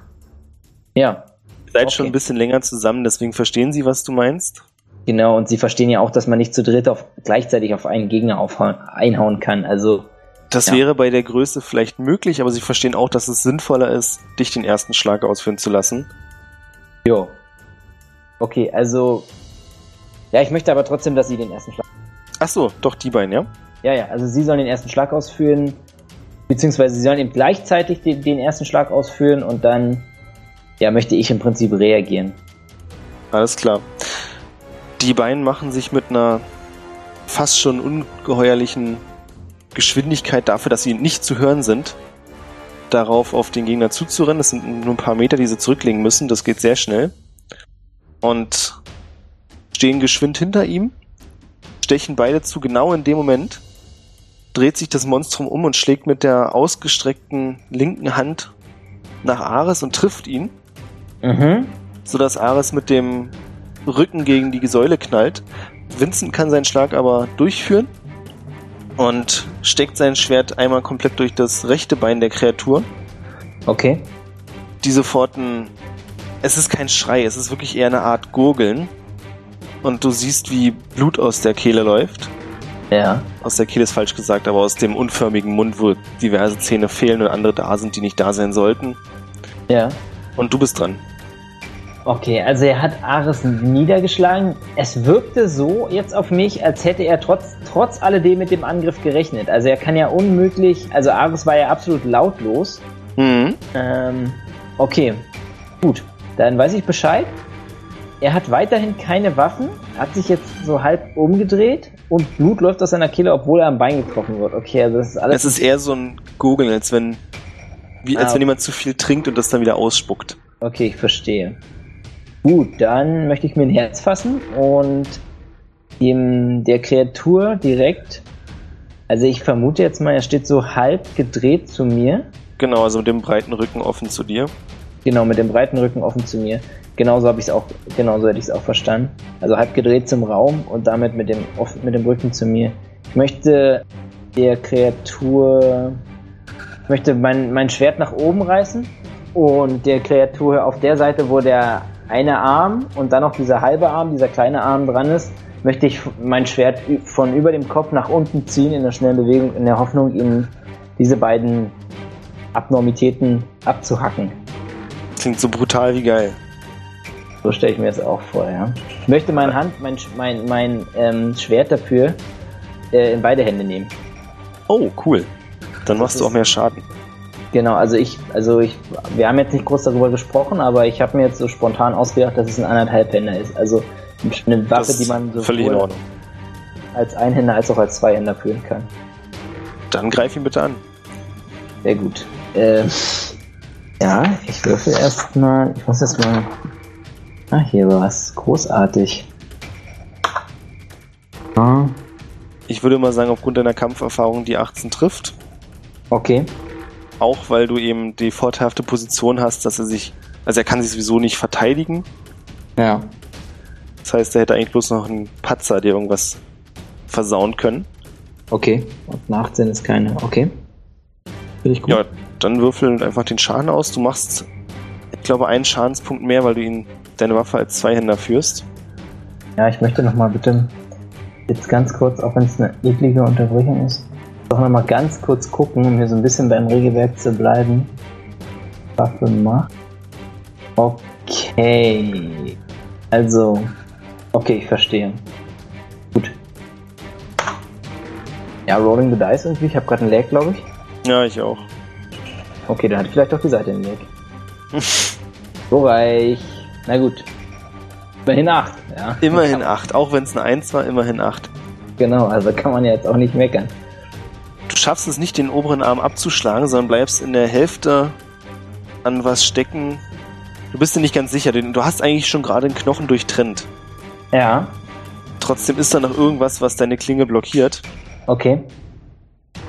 Ja. Seid Okay. schon ein bisschen länger zusammen, deswegen verstehen sie, was du meinst. Genau, und sie verstehen ja auch, dass man nicht zu dritt auf, gleichzeitig auf einen Gegner aufhauen, einhauen kann. Also, Das Ja. wäre bei der Größe vielleicht möglich, aber sie verstehen auch, dass es sinnvoller ist, dich den ersten Schlag ausführen zu lassen. jo. Okay, also. Ja, ich möchte aber trotzdem, dass sie den ersten Schlag. Ach so, doch die beiden, ja? Ja, ja, also sie sollen den ersten Schlag ausführen, beziehungsweise sie sollen eben gleichzeitig den, den ersten Schlag ausführen und dann, ja, möchte ich im Prinzip reagieren. Alles klar. Die beiden machen sich mit einer fast schon ungeheuerlichen Geschwindigkeit dafür, dass sie nicht zu hören sind, darauf auf den Gegner zuzurennen. Das sind nur ein paar Meter, die sie zurücklegen müssen. Das geht sehr schnell. Und stehen geschwind hinter ihm, stechen beide zu. Genau in dem Moment dreht sich das Monstrum um und schlägt mit der ausgestreckten linken Hand nach Ares und trifft ihn Mhm. sodass Ares mit dem Rücken gegen die Säule knallt. Vincent kann seinen Schlag aber durchführen und steckt sein Schwert einmal komplett durch das rechte Bein der Kreatur, Okay. die sofort ein... Es ist kein Schrei, es ist wirklich eher eine Art Gurgeln. Und du siehst, wie Blut aus der Kehle läuft. Ja. Aus der Kehle ist falsch gesagt, aber aus dem unförmigen Mund, wo diverse Zähne fehlen und andere da sind, die nicht da sein sollten. Ja. Und du bist dran. Okay, also er hat Ares niedergeschlagen. Es wirkte so jetzt auf mich, als hätte er trotz, trotz alledem mit dem Angriff gerechnet. Also er kann ja unmöglich, also Ares war ja absolut lautlos. Mhm. Ähm, okay, gut, dann weiß ich Bescheid. Er hat weiterhin keine Waffen, hat sich jetzt so halb umgedreht und Blut läuft aus seiner Kehle, obwohl er am Bein getroffen wird. Okay, also das ist alles. Es ist eher so ein Gurgeln, als wenn, wie, als Ah. wenn jemand zu viel trinkt und das dann wieder ausspuckt. Okay, ich verstehe. Gut, dann möchte ich mir ein Herz fassen und ihm der Kreatur direkt. Also ich vermute jetzt mal, er steht so halb gedreht zu mir. Genau, also mit dem breiten Rücken offen zu dir. Genau, mit dem breiten Rücken offen zu mir. Genauso habe ich es auch, genauso hätte ich es auch verstanden. Also halb gedreht zum Raum und damit mit dem, mit dem Rücken zu mir. Ich möchte der Kreatur, ich möchte mein, mein Schwert nach oben reißen und der Kreatur auf der Seite, wo der eine Arm und dann noch dieser halbe Arm, dieser kleine Arm dran ist, möchte ich mein Schwert von über dem Kopf nach unten ziehen in der schnellen Bewegung, in der Hoffnung, ihm diese beiden Abnormitäten abzuhacken. Klingt so brutal wie geil. So stelle ich mir das auch vor, ja. Ich möchte meine Hand, mein, mein, mein ähm, Schwert dafür äh, in beide Hände nehmen. Oh, cool. Dann machst du auch mehr Schaden. Genau, also ich, also ich, wir haben jetzt nicht groß darüber gesprochen, aber ich habe mir jetzt so spontan ausgedacht, dass es ein anderthalb Händer ist. Also eine Waffe, Das die man sowohl Ordnung. als Einhänder als auch als Zweihänder führen kann. Dann greif ihn bitte an. Sehr gut. Äh, ja, ich würfel erstmal, ich muss erst mal. Ah, hier war's. Großartig. Ah, Ich würde mal sagen, aufgrund deiner Kampferfahrung die 18 trifft. Okay. Auch weil du eben die vorteilhafte Position hast, dass er sich, also er kann sich sowieso nicht verteidigen. Ja. Das heißt, er hätte eigentlich bloß noch einen Patzer, der irgendwas versauen können. Okay. Und eine 18 ist keine. Okay. Finde ich gut. Ja, dann würfel einfach den Schaden aus. Du machst, ich glaube, einen Schadenspunkt mehr, weil du ihn, deine Waffe als Zweihänder führst. Ja, ich möchte noch mal bitte jetzt ganz kurz, auch wenn es eine eklige Unterbrechung ist, doch noch mal ganz kurz gucken, um hier so ein bisschen beim Regelwerk zu bleiben. Waffe macht. Okay. Also, okay, ich verstehe. Gut. Ja, Rolling the Dice irgendwie. Ich habe gerade einen Lag, glaube ich. Ja, ich auch. Okay, dann ich vielleicht auch die Seite im Lag. So reich. Na gut. Immerhin 8, ja. Immerhin 8, auch wenn es eine 1 war, immerhin 8. Genau, also kann man ja jetzt auch nicht meckern. Du schaffst es nicht, den oberen Arm abzuschlagen, sondern bleibst in der Hälfte an was stecken. Du bist dir nicht ganz sicher, denn du hast eigentlich schon gerade den Knochen durchtrennt. Ja, Trotzdem ist da noch irgendwas, was deine Klinge blockiert. okay.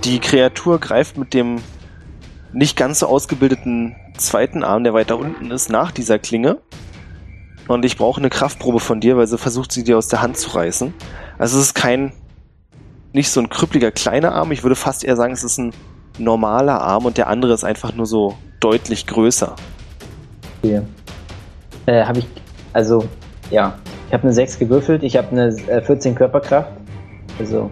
Die Kreatur greift mit dem nicht ganz so ausgebildeten zweiten Arm, der weiter unten ist, nach dieser Klinge. Und ich brauche eine Kraftprobe von dir, weil sie versucht, sie dir aus der Hand zu reißen. Also es ist kein, nicht so ein krüppliger kleiner Arm. Ich würde fast eher sagen, es ist ein normaler Arm und der andere ist einfach nur so deutlich größer. okay. Äh, habe ich, also, ja. Ich habe eine 6 gewürfelt, ich habe eine äh, 14 Körperkraft. Also,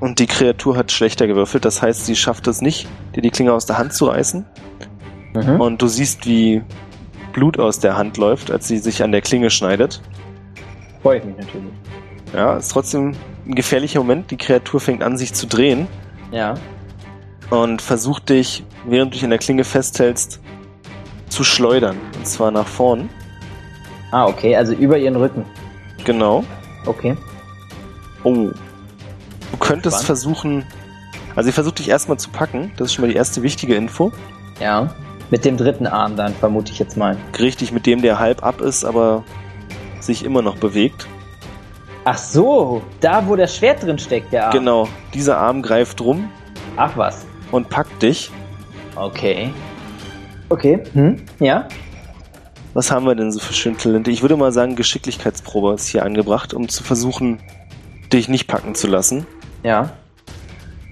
Und die Kreatur hat schlechter gewürfelt. Das heißt, sie schafft es nicht, dir die Klinge aus der Hand zu reißen. mhm. Und du siehst, wie Blut aus der Hand läuft, als sie sich an der Klinge schneidet. freue ich mich natürlich. Ja, ist trotzdem ein gefährlicher Moment. Die Kreatur fängt an, sich zu drehen Ja. und versucht dich, während du dich an der Klinge festhältst, zu schleudern. Und zwar nach vorn. Ah, okay, also über ihren Rücken. Genau. Okay. Oh. Du könntest Spannend. versuchen. Also, sie versucht dich erstmal zu packen. Das ist schon mal die erste wichtige Info. Ja. Mit dem dritten Arm dann, vermute ich jetzt mal. Richtig mit dem, der halb ab ist, aber sich immer noch bewegt. Ach so, da wo das Schwert drin steckt, der Arm. Genau. Dieser Arm greift rum Ach was. und packt dich. Okay. Okay. Hm? Ja? Was haben wir denn so für schöne Talente? Ich würde mal sagen, Geschicklichkeitsprobe ist hier angebracht, um zu versuchen, dich nicht packen zu lassen. Ja.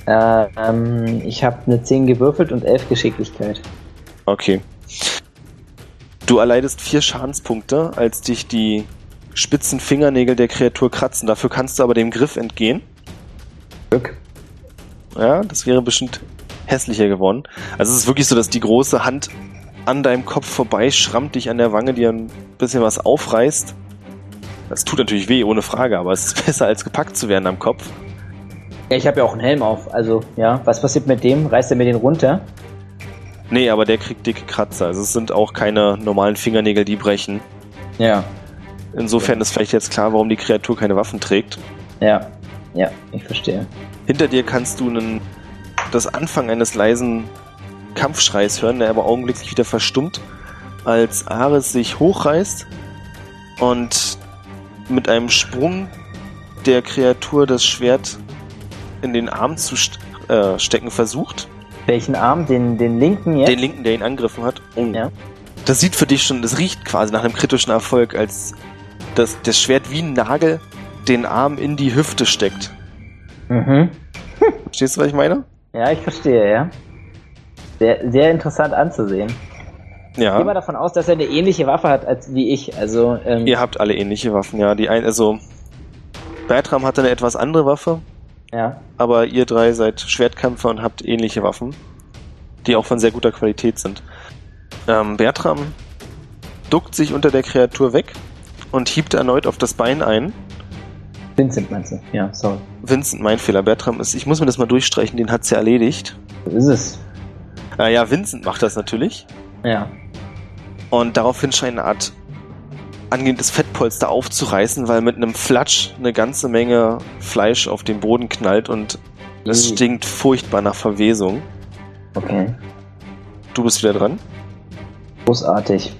Äh, ähm, ich habe eine 10 gewürfelt und 11 Geschicklichkeit. Okay. Du erleidest vier Schadenspunkte, als dich die spitzen Fingernägel der Kreatur kratzen. Dafür kannst du aber dem Griff entgehen. Glück. Ja, das wäre bestimmt hässlicher geworden. Also es ist wirklich so, dass die große Hand an deinem Kopf vorbei schrammt dich an der Wange, dir ein bisschen was aufreißt. Das tut natürlich weh, ohne Frage, aber es ist besser als gepackt zu werden am Kopf. Ja, ich habe ja auch einen Helm auf. Also, ja, was passiert mit dem? Reißt er mir den runter? Nee, aber der kriegt dicke Kratzer. Also es sind auch keine normalen Fingernägel, die brechen. Ja. Insofern ist vielleicht jetzt klar, warum die Kreatur keine Waffen trägt. Ja. Ja, ich verstehe. Hinter dir kannst du einen, das Anfang eines leisen Kampfschreis hören, der aber augenblicklich wieder verstummt, als Ares sich hochreißt und mit einem Sprung der Kreatur das Schwert in den Arm zu st äh, stecken versucht. Welchen Arm? Den, den linken jetzt? Den linken, der ihn angegriffen hat. Oh. Ja. Das sieht für dich schon, das riecht quasi nach einem kritischen Erfolg, als das, das Schwert wie ein Nagel den Arm in die Hüfte steckt. Mhm. Verstehst du, was ich meine? Ja, ich verstehe, ja. Sehr, sehr interessant anzusehen. Ich gehe mal Ja. davon aus, dass er eine ähnliche Waffe hat als wie ich. Also, ähm, Ihr habt alle ähnliche Waffen, ja. Die ein, also Bertram hatte eine etwas andere Waffe, ja. aber ihr drei seid Schwertkämpfer und habt ähnliche Waffen, die auch von sehr guter Qualität sind. Ähm, Bertram duckt sich unter der Kreatur weg und hiebt erneut auf das Bein ein. Vincent meinst du? Ja, sorry. Vincent, mein Fehler. Bertram ist, ich muss mir das mal durchstreichen, den hat's ja erledigt. So ist es. Äh, ja, Vincent macht das natürlich. Ja. Und daraufhin scheint eine Art angehendes Fettpolster aufzureißen, weil mit einem Flatsch eine ganze Menge Fleisch auf den Boden knallt und es Mhm. stinkt furchtbar nach Verwesung. Okay. Du bist wieder dran. Großartig.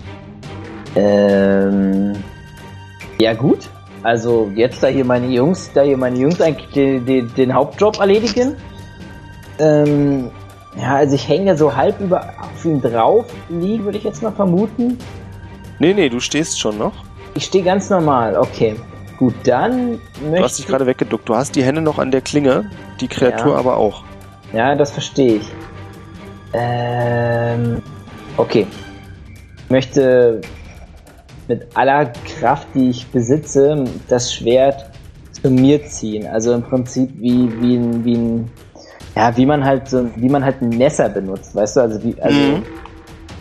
Ähm, ja gut. Also jetzt da hier meine Jungs, da hier meine Jungs eigentlich den, den, den Hauptjob erledigen. Ähm, ja, also ich hänge so halb über auf ihn drauf liegen, würde ich jetzt mal vermuten. Nee, nee, du stehst schon noch. Ich stehe ganz normal, okay. Gut, dann möchte Du hast dich gerade weggeduckt. Du hast die Hände noch an der Klinge, die Kreatur Ja. aber auch. Ja, das verstehe ich. Ähm, okay. Ich möchte mit aller Kraft, die ich besitze, das Schwert zu mir ziehen. Also im Prinzip wie, wie ein, wie ein, ja, wie man halt so, wie man halt ein Messer benutzt, weißt du? Also wie, also, Mhm.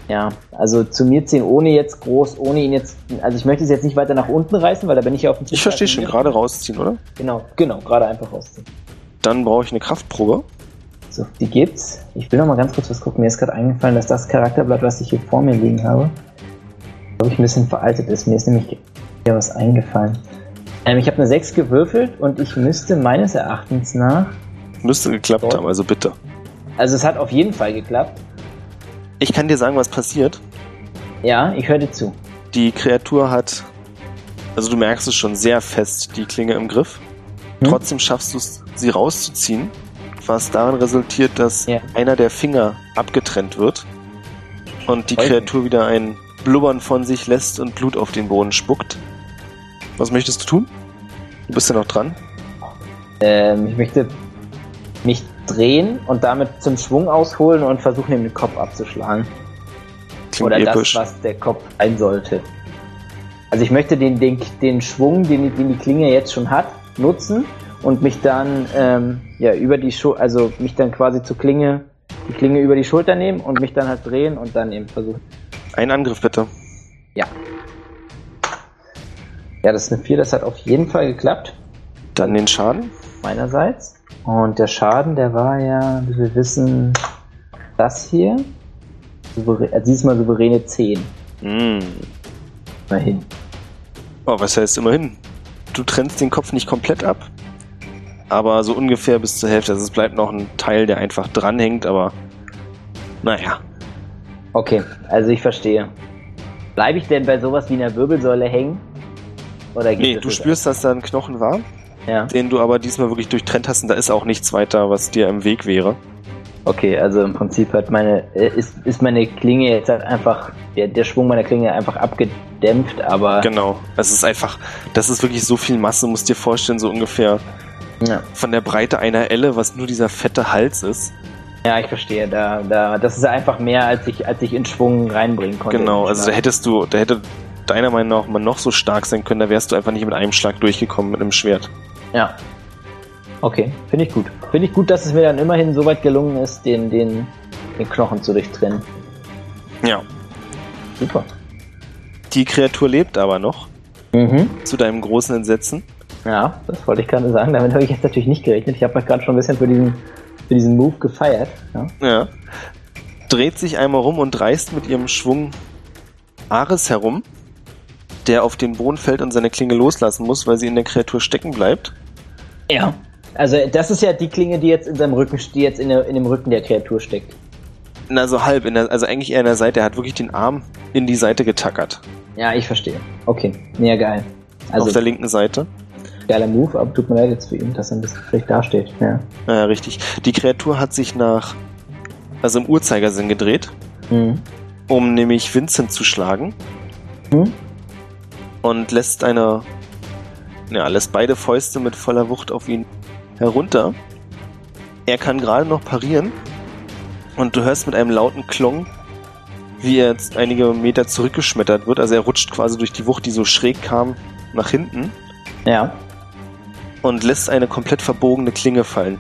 ja, also zu mir ziehen, ohne jetzt groß, ohne ihn jetzt, also ich möchte es jetzt nicht weiter nach unten reißen, weil da bin ich ja auf dem Ich verstehe schon, gerade rausziehen, oder? Genau, genau, gerade einfach rausziehen. Dann brauche ich eine Kraftprobe. So, die gibt's. Ich will noch mal ganz kurz was gucken. Mir ist gerade eingefallen, dass das Charakterblatt, was ich hier vor mir liegen habe, glaube ich, ein bisschen veraltet ist. Mir ist nämlich Mir was eingefallen. Ähm, ich habe eine 6 gewürfelt und ich müsste meines Erachtens nach. Müsste geklappt Dort? haben, also bitte. Also es hat auf jeden Fall geklappt. Ich kann dir sagen, was passiert. Ja, ich höre dir zu. Die Kreatur hat, also du merkst es schon sehr fest, die Klinge im Griff. Hm? Trotzdem schaffst du es, sie rauszuziehen, was darin resultiert, dass Ja. einer der Finger abgetrennt wird und die. Kreatur wieder ein Blubbern von sich lässt und Blut auf den Boden spuckt. Was möchtest du tun? Du bist ja noch dran. Ähm, ich möchte mich drehen und damit zum Schwung ausholen und versuchen, ihm den Kopf abzuschlagen. Klingt Oder episch. das, was der Kopf sein sollte. Also ich möchte den, den, den Schwung, den, den die Klinge jetzt schon hat, nutzen und mich dann ähm, ja über die Schul also mich dann quasi zur Klinge, die Klinge über die Schulter nehmen und mich dann halt drehen und dann eben versuchen. Ein Angriff bitte. Ja. Ja, das ist eine 4, das hat auf jeden Fall geklappt. Dann den Schaden. meinerseits. Und der Schaden, der war ja, wie wir wissen, das hier. Souverä also diesmal souveräne 10. Mm. Immerhin. Oh, was heißt immerhin? Du trennst den Kopf nicht komplett ab, aber so ungefähr bis zur Hälfte. Also es bleibt noch ein Teil, der einfach dranhängt, aber naja. Okay, also ich verstehe. Bleibe ich denn bei sowas wie einer Wirbelsäule hängen? Oder geht Nee, du spürst, dass da ein Knochen war? Ja. den du aber diesmal wirklich durchtrennt hast und da ist auch nichts weiter, was dir im Weg wäre. Okay, also im Prinzip hat meine, äh, ist, ist meine Klinge jetzt halt einfach, der, der Schwung meiner Klinge einfach abgedämpft, aber Genau. Es ist einfach, das ist wirklich so viel Masse, musst dir vorstellen, so ungefähr ja. von der Breite einer Elle, was nur dieser fette Hals ist. Ja, ich verstehe. Da, da, das ist einfach mehr, als ich, als ich in Schwung reinbringen konnte. Genau, also da hättest du, da hätte deiner Meinung nach mal noch so stark sein können, da wärst du einfach nicht mit einem Schlag durchgekommen mit einem Schwert. Ja. Okay, finde ich gut. Finde ich gut, dass es mir dann immerhin so weit gelungen ist, den, den, den Knochen zu durchtrennen. Ja. Super. Die Kreatur lebt aber noch, Mhm. zu deinem großen Entsetzen. Ja, das wollte ich gerade sagen. Damit habe ich jetzt natürlich nicht gerechnet. Ich habe mich gerade schon ein bisschen für diesen, für diesen Move gefeiert. Ja. Ja. Dreht sich einmal rum und reißt mit ihrem Schwung Ares herum, der auf den Boden fällt und seine Klinge loslassen muss, weil sie in der Kreatur stecken bleibt. ja. Also das ist ja die Klinge, die jetzt in seinem Rücken, die jetzt in, der, in dem Rücken der Kreatur steckt. Na, so halb, in der, also eigentlich eher in der Seite. Er hat wirklich den Arm in die Seite getackert. Ja, ich verstehe. Okay, ja geil. Also auf der linken Seite. Geiler Move, aber tut mir leid jetzt für ihn, dass er ein bisschen schlecht dasteht. Ja. Ja, richtig. Die Kreatur hat sich nach, also im Uhrzeigersinn gedreht, Mhm. um nämlich Vincent zu schlagen Mhm. und lässt eine, ja, lässt beide Fäuste mit voller Wucht auf ihn herunter. Er kann gerade noch parieren und du hörst mit einem lauten Klong, wie er jetzt einige Meter zurückgeschmettert wird. Also er rutscht quasi durch die Wucht, die so schräg kam, nach hinten Ja. Und lässt eine komplett verbogene Klinge fallen.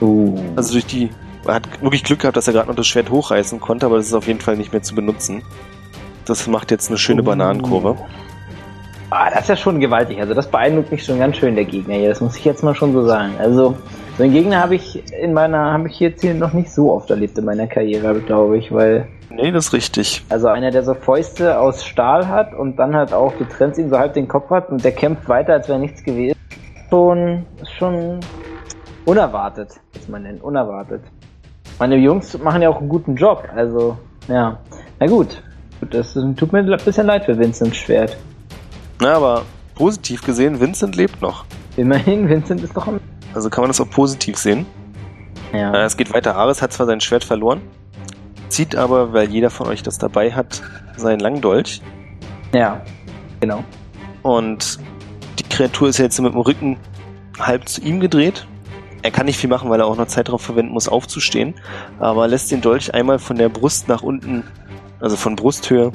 Uh. Also durch die. Er hat wirklich Glück gehabt, dass er gerade noch das Schwert hochreißen konnte, aber das ist auf jeden Fall nicht mehr zu benutzen. Das macht jetzt eine schöne Uh. Bananenkurve. Ah, das ist ja schon gewaltig. Also das beeindruckt mich schon ganz schön, der Gegner hier. Das muss ich jetzt mal schon so sagen. Also so einen Gegner habe ich in meiner, habe ich jetzt hier noch nicht so oft erlebt in meiner Karriere, glaube ich, weil Nee, das ist richtig. also einer, der so Fäuste aus Stahl hat und dann halt auch, du trennst ihm so halb den Kopf hat und der kämpft weiter, als wäre nichts gewesen. Schon, ist schon unerwartet, muss man nennen, unerwartet. Meine Jungs machen ja auch einen guten Job, also ja. Na gut, Gut, das tut mir ein bisschen leid für Vincents Schwert. Na, aber positiv gesehen, Vincent lebt noch. Immerhin, Vincent ist doch am. Also kann man das auch positiv sehen. Ja. Äh, Es geht weiter. Ares hat zwar sein Schwert verloren, zieht aber, weil jeder von euch das dabei hat, seinen Langdolch. Ja, genau. Und Kreatur ist jetzt mit dem Rücken halb zu ihm gedreht. Er kann nicht viel machen, weil er auch noch Zeit darauf verwenden muss, aufzustehen. Aber lässt den Dolch einmal von der Brust nach unten, also von Brusthöhe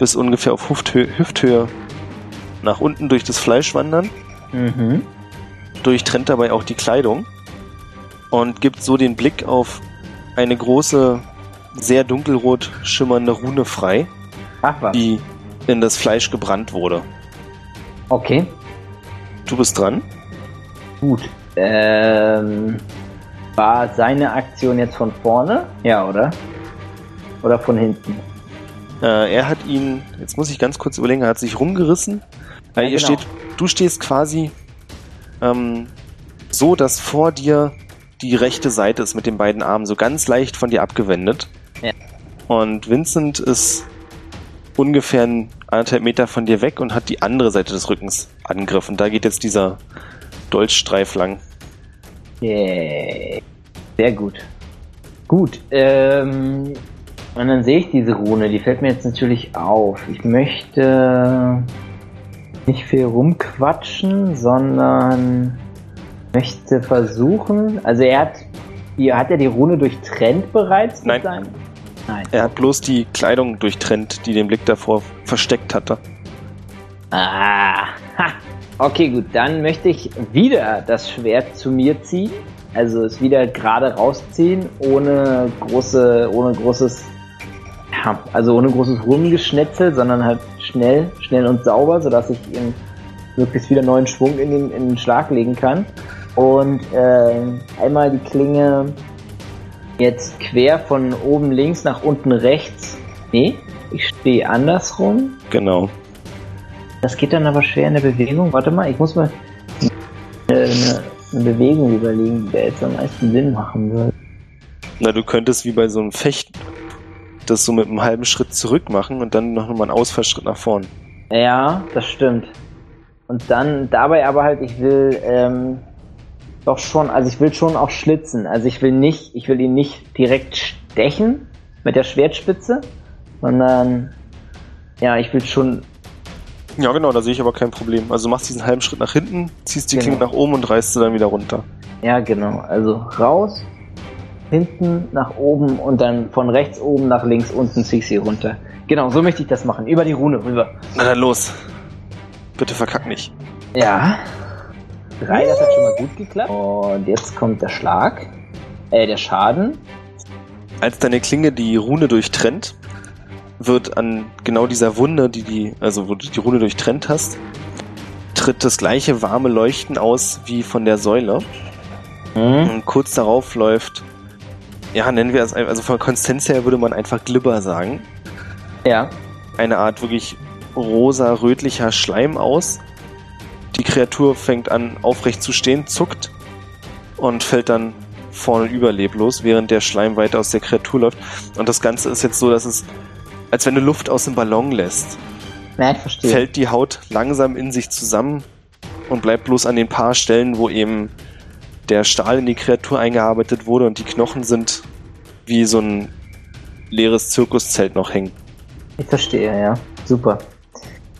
bis ungefähr auf Hüfthöhe, Hüfthöhe nach unten durch das Fleisch wandern. Mhm. Durchtrennt dabei auch die Kleidung. Und gibt so den Blick auf eine große, sehr dunkelrot schimmernde Rune frei, Ach die in das Fleisch gebrannt wurde. Okay, Du bist dran. gut. Ähm, war seine Aktion jetzt von vorne? Ja, oder? Oder von hinten? Äh, er hat ihn, jetzt muss ich ganz kurz überlegen, er hat sich rumgerissen. Äh, Ja, ihr genau. steht, du stehst quasi ähm, so, dass vor dir die rechte Seite ist mit den beiden Armen so ganz leicht von dir abgewendet. Ja. Und Vincent ist ungefähr anderthalb Meter von dir weg und hat die andere Seite des Rückens angegriffen. Da geht jetzt dieser Dolchstreif lang. Yay. Sehr gut. Gut, ähm, und dann sehe ich diese Rune, die fällt mir jetzt natürlich auf. Ich möchte nicht viel rumquatschen, sondern möchte versuchen, also er hat, die, hat er die Rune durchtrennt bereits? mit Nein. Nein. Er hat bloß die Kleidung durchtrennt, die den Blick davor versteckt hatte. Ah, ha. Okay, gut, dann möchte ich wieder das Schwert zu mir ziehen. Also es wieder gerade rausziehen, ohne große, ohne großes, also ohne großes Rumgeschnetzel, sondern halt schnell, schnell und sauber, sodass ich ihm möglichst wieder neuen Schwung in den, in den Schlag legen kann. Und ähm, einmal die Klinge jetzt quer von oben links nach unten rechts. Nee, ich stehe andersrum. Genau. Das geht dann aber schwer in der Bewegung. Warte mal, ich muss mal äh, eine, eine Bewegung überlegen, die da jetzt am meisten Sinn machen würde. Na, du könntest wie bei so einem Fechten das so mit einem halben Schritt zurück machen und dann noch mal einen Ausfallschritt nach vorn. Ja, das stimmt. Und dann dabei aber halt, ich will ähm, doch schon, also ich will schon auch schlitzen. Also ich will nicht, ich will ihn nicht direkt stechen mit der Schwertspitze, sondern ja, ich will schon Ja, genau, da sehe ich aber kein Problem. Also du machst diesen halben Schritt nach hinten, ziehst die Genau. Klinge nach oben und reißt sie dann wieder runter. Ja, genau. Also raus, hinten nach oben und dann von rechts oben nach links unten zieh ich sie runter. Genau, so möchte ich das machen. Über die Rune rüber. Na dann los. Bitte verkack nicht. Ja. Drei, das hat schon mal gut geklappt. Und jetzt kommt der Schlag. Äh, der Schaden. Als deine Klinge die Rune durchtrennt, wird an genau dieser Wunde, die die, also wo du die Rune durchtrennt hast, tritt das gleiche warme Leuchten aus wie von der Säule. Hm. Und kurz darauf läuft, ja, nennen wir es, also von der Konsistenz her würde man einfach Glibber sagen. Ja. eine Art wirklich rosa-rötlicher Schleim aus. Die Kreatur fängt an aufrecht zu stehen, zuckt und fällt dann vorne über leblos, während der Schleim weiter aus der Kreatur läuft. Und das Ganze ist jetzt so, dass es, als wenn du Luft aus dem Ballon lässt, Na, ich verstehe. fällt die Haut langsam in sich zusammen und bleibt bloß an den paar Stellen, wo eben der Stahl in die Kreatur eingearbeitet wurde und die Knochen sind wie so ein leeres Zirkuszelt noch hängen. Ich verstehe, ja. Super.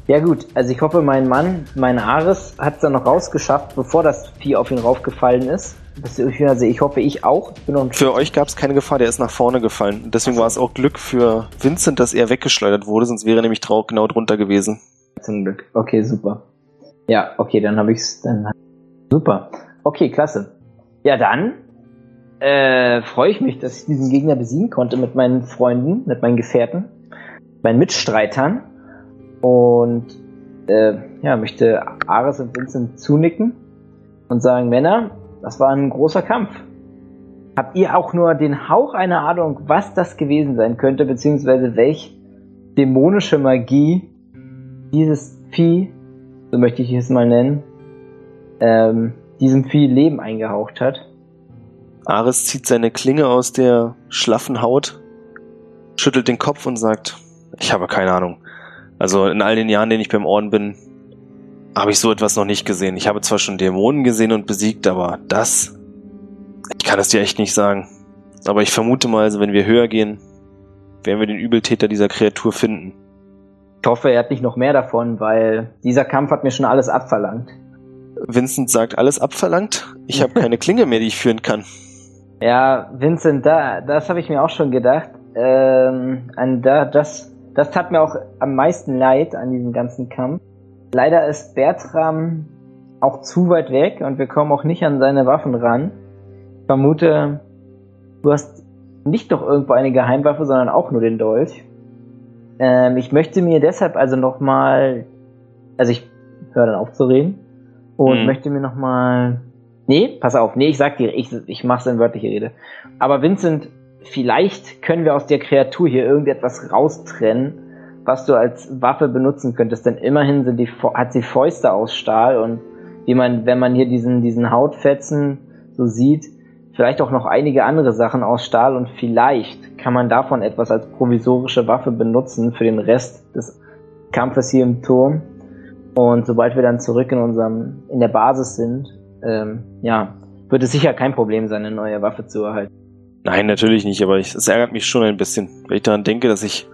Ja gut, also ich hoffe, mein Mann, mein Ares, hat es dann noch rausgeschafft, bevor das Vieh auf ihn raufgefallen ist. Also ich hoffe, ich auch. Ich Für euch gab es keine Gefahr, der ist nach vorne gefallen. Deswegen war es auch Glück für Vincent, dass er weggeschleudert wurde, sonst wäre er nämlich genau drunter gewesen. Zum Glück. Okay, super. Ja, okay, dann habe ich's dann. Super. Okay, klasse. Ja, dann äh, freue ich mich, dass ich diesen Gegner besiegen konnte mit meinen Freunden, mit meinen Gefährten, meinen Mitstreitern. Und äh, ja, möchte Ares und Vincent zunicken und sagen, Männer, das war ein großer Kampf. Habt ihr auch nur den Hauch einer Ahnung, was das gewesen sein könnte, beziehungsweise welch dämonische Magie dieses Vieh, so möchte ich es mal nennen, ähm, diesem Vieh Leben eingehaucht hat? Ares zieht seine Klinge aus der schlaffen Haut, schüttelt den Kopf und sagt, ich habe keine Ahnung. Also in all den Jahren, denen ich beim Orden bin, habe ich so etwas noch nicht gesehen. Ich habe zwar schon Dämonen gesehen und besiegt, aber das, ich kann es dir echt nicht sagen. Aber ich vermute mal, also wenn wir höher gehen, werden wir den Übeltäter dieser Kreatur finden. Ich hoffe, er hat nicht noch mehr davon, weil dieser Kampf hat mir schon alles abverlangt. Vincent sagt, alles abverlangt. Ich habe keine Klinge mehr, die ich führen kann. Ja, Vincent, da, das habe ich mir auch schon gedacht. Ähm, an da, das, das tat mir auch am meisten leid an diesem ganzen Kampf. Leider ist Bertram auch zu weit weg und wir kommen auch nicht an seine Waffen ran. Ich vermute, du hast nicht doch irgendwo eine Geheimwaffe, sondern auch nur den Dolch. Ähm, ich möchte mir deshalb also nochmal, also ich höre dann auf zu reden und Mhm. möchte mir nochmal, nee, pass auf, nee, ich sag dir, ich, ich mache in wörtliche Rede. Aber Vincent, vielleicht können wir aus der Kreatur hier irgendetwas raustrennen, was du als Waffe benutzen könntest, denn immerhin sind die, hat sie Fäuste aus Stahl und wie man, wenn man hier diesen, diesen Hautfetzen so sieht, vielleicht auch noch einige andere Sachen aus Stahl und vielleicht kann man davon etwas als provisorische Waffe benutzen für den Rest des Kampfes hier im Turm. Und sobald wir dann zurück in unserem, in der Basis sind, ähm, ja, wird es sicher kein Problem sein, eine neue Waffe zu erhalten. Nein, natürlich nicht, aber es ärgert mich schon ein bisschen, wenn ich daran denke, dass ich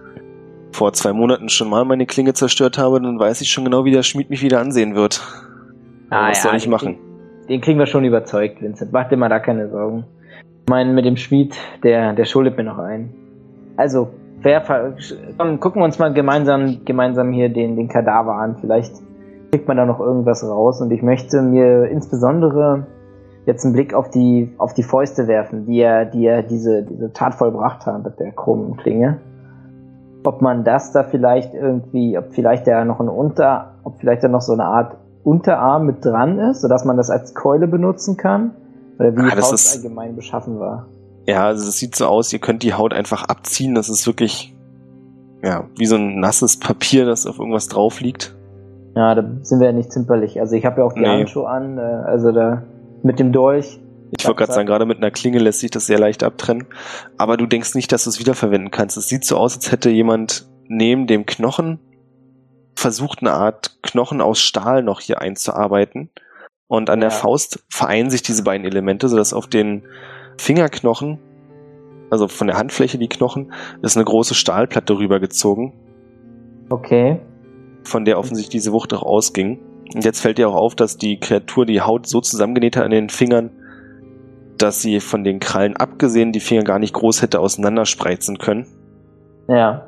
vor zwei Monaten schon mal meine Klinge zerstört habe, dann weiß ich schon genau, wie der Schmied mich wieder ansehen wird. Ah, was ja, soll ich machen? Den, den kriegen wir schon überzeugt, Vincent. Mach dir mal da keine Sorgen. Ich meine, mit dem Schmied, der, der schuldet mir noch ein. Also, wer, komm, gucken wir uns mal gemeinsam, gemeinsam hier den, den Kadaver an. Vielleicht kriegt man da noch irgendwas raus. Und ich möchte mir insbesondere jetzt einen Blick auf die, auf die Fäuste werfen, die er, die er diese, diese Tat vollbracht hat mit der krummen Klinge. Ob man das da vielleicht irgendwie, ob vielleicht da noch ein Unter, ob vielleicht da noch so eine Art Unterarm mit dran ist, sodass man das als Keule benutzen kann? Oder wie ah, die Faust ist, allgemein beschaffen war? Ja, also es sieht so aus, ihr könnt die Haut einfach abziehen. Das ist wirklich, ja, wie so ein nasses Papier, das auf irgendwas drauf liegt. Ja, da sind wir ja nicht zimperlich. Also ich habe ja auch die nee. Handschuhe an, äh, also da mit dem Dolch. Ich wollte gerade sagen, gerade mit einer Klinge lässt sich das sehr leicht abtrennen. Aber du denkst nicht, dass du es wiederverwenden kannst. Es sieht so aus, als hätte jemand neben dem Knochen versucht, eine Art Knochen aus Stahl noch hier einzuarbeiten. Und an ja. der Faust vereinen sich diese beiden Elemente, sodass auf den Fingerknochen, also von der Handfläche die Knochen, ist eine große Stahlplatte rübergezogen. Okay. Von der offensichtlich diese Wucht auch ausging. Und jetzt fällt dir auch auf, dass die Kreatur die Haut so zusammengenäht hat an den Fingern, dass sie von den Krallen abgesehen die Finger gar nicht groß hätte auseinanderspreizen können. Ja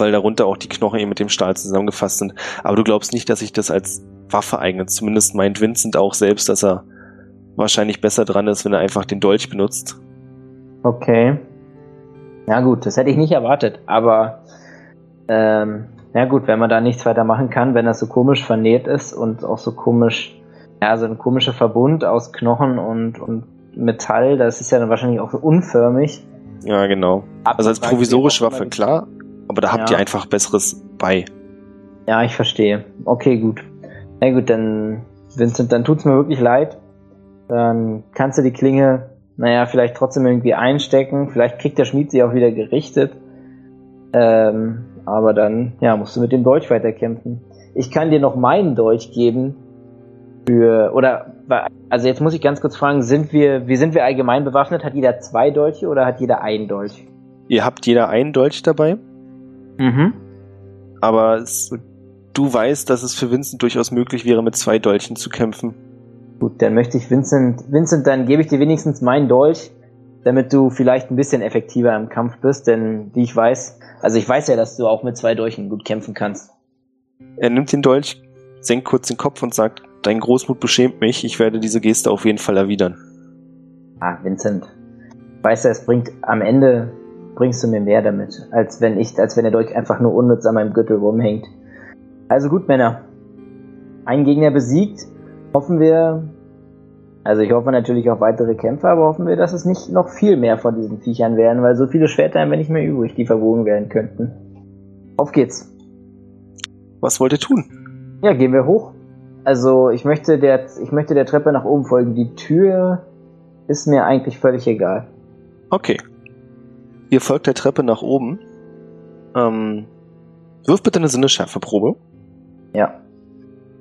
weil darunter auch die Knochen eben mit dem Stahl zusammengefasst sind. Aber du glaubst nicht, dass sich das als Waffe eignet. Zumindest meint Vincent auch selbst, dass er wahrscheinlich besser dran ist, wenn er einfach den Dolch benutzt. Okay. Ja gut, das hätte ich nicht erwartet, aber ähm, ja gut, wenn man da nichts weiter machen kann, wenn das so komisch vernäht ist und auch so komisch, ja, so ein komischer Verbund aus Knochen und, und Metall, das ist ja dann wahrscheinlich auch so unförmig. Ja, genau. Also als provisorische Waffe, klar, aber da habt ja. ihr einfach Besseres bei. Ja, ich verstehe. Okay, gut. Na gut, dann, Vincent, dann tut's mir wirklich leid. Dann kannst du die Klinge, naja, vielleicht trotzdem irgendwie einstecken. Vielleicht kriegt der Schmied sie auch wieder gerichtet. Ähm, aber dann, ja, musst du mit dem Dolch weiterkämpfen. Ich kann dir noch meinen Dolch geben. Für, oder, also jetzt muss ich ganz kurz fragen, sind wir, wie sind wir allgemein bewaffnet? Hat jeder zwei Dolche oder hat jeder einen Dolch? Ihr habt jeder einen Dolch dabei? Mhm. Aber es, du weißt, dass es für Vincent durchaus möglich wäre, mit zwei Dolchen zu kämpfen. Gut, dann möchte ich Vincent, Vincent, dann gebe ich dir wenigstens meinen Dolch, damit du vielleicht ein bisschen effektiver im Kampf bist, denn wie ich weiß, also ich weiß ja, dass du auch mit zwei Dolchen gut kämpfen kannst. Er nimmt den Dolch, senkt kurz den Kopf und sagt, dein Großmut beschämt mich, ich werde diese Geste auf jeden Fall erwidern. Ah, Vincent. Weißt du, es bringt am Ende bringst du mir mehr damit, als wenn ich, als wenn der Dolch einfach nur unnütz an meinem Gürtel rumhängt. Also gut, Männer. Ein Gegner besiegt. Hoffen wir, also ich hoffe natürlich auf weitere Kämpfe, aber hoffen wir, dass es nicht noch viel mehr von diesen Viechern werden, weil so viele Schwerter haben wir nicht mehr übrig, die verwogen werden könnten. Auf geht's. Was wollt ihr tun? Ja, gehen wir hoch. Also ich möchte der, ich möchte der Treppe nach oben folgen. Die Tür ist mir eigentlich völlig egal. Okay, Ihr folgt der Treppe nach oben. Ähm, wirf bitte eine Sinneschärfeprobe. Ja.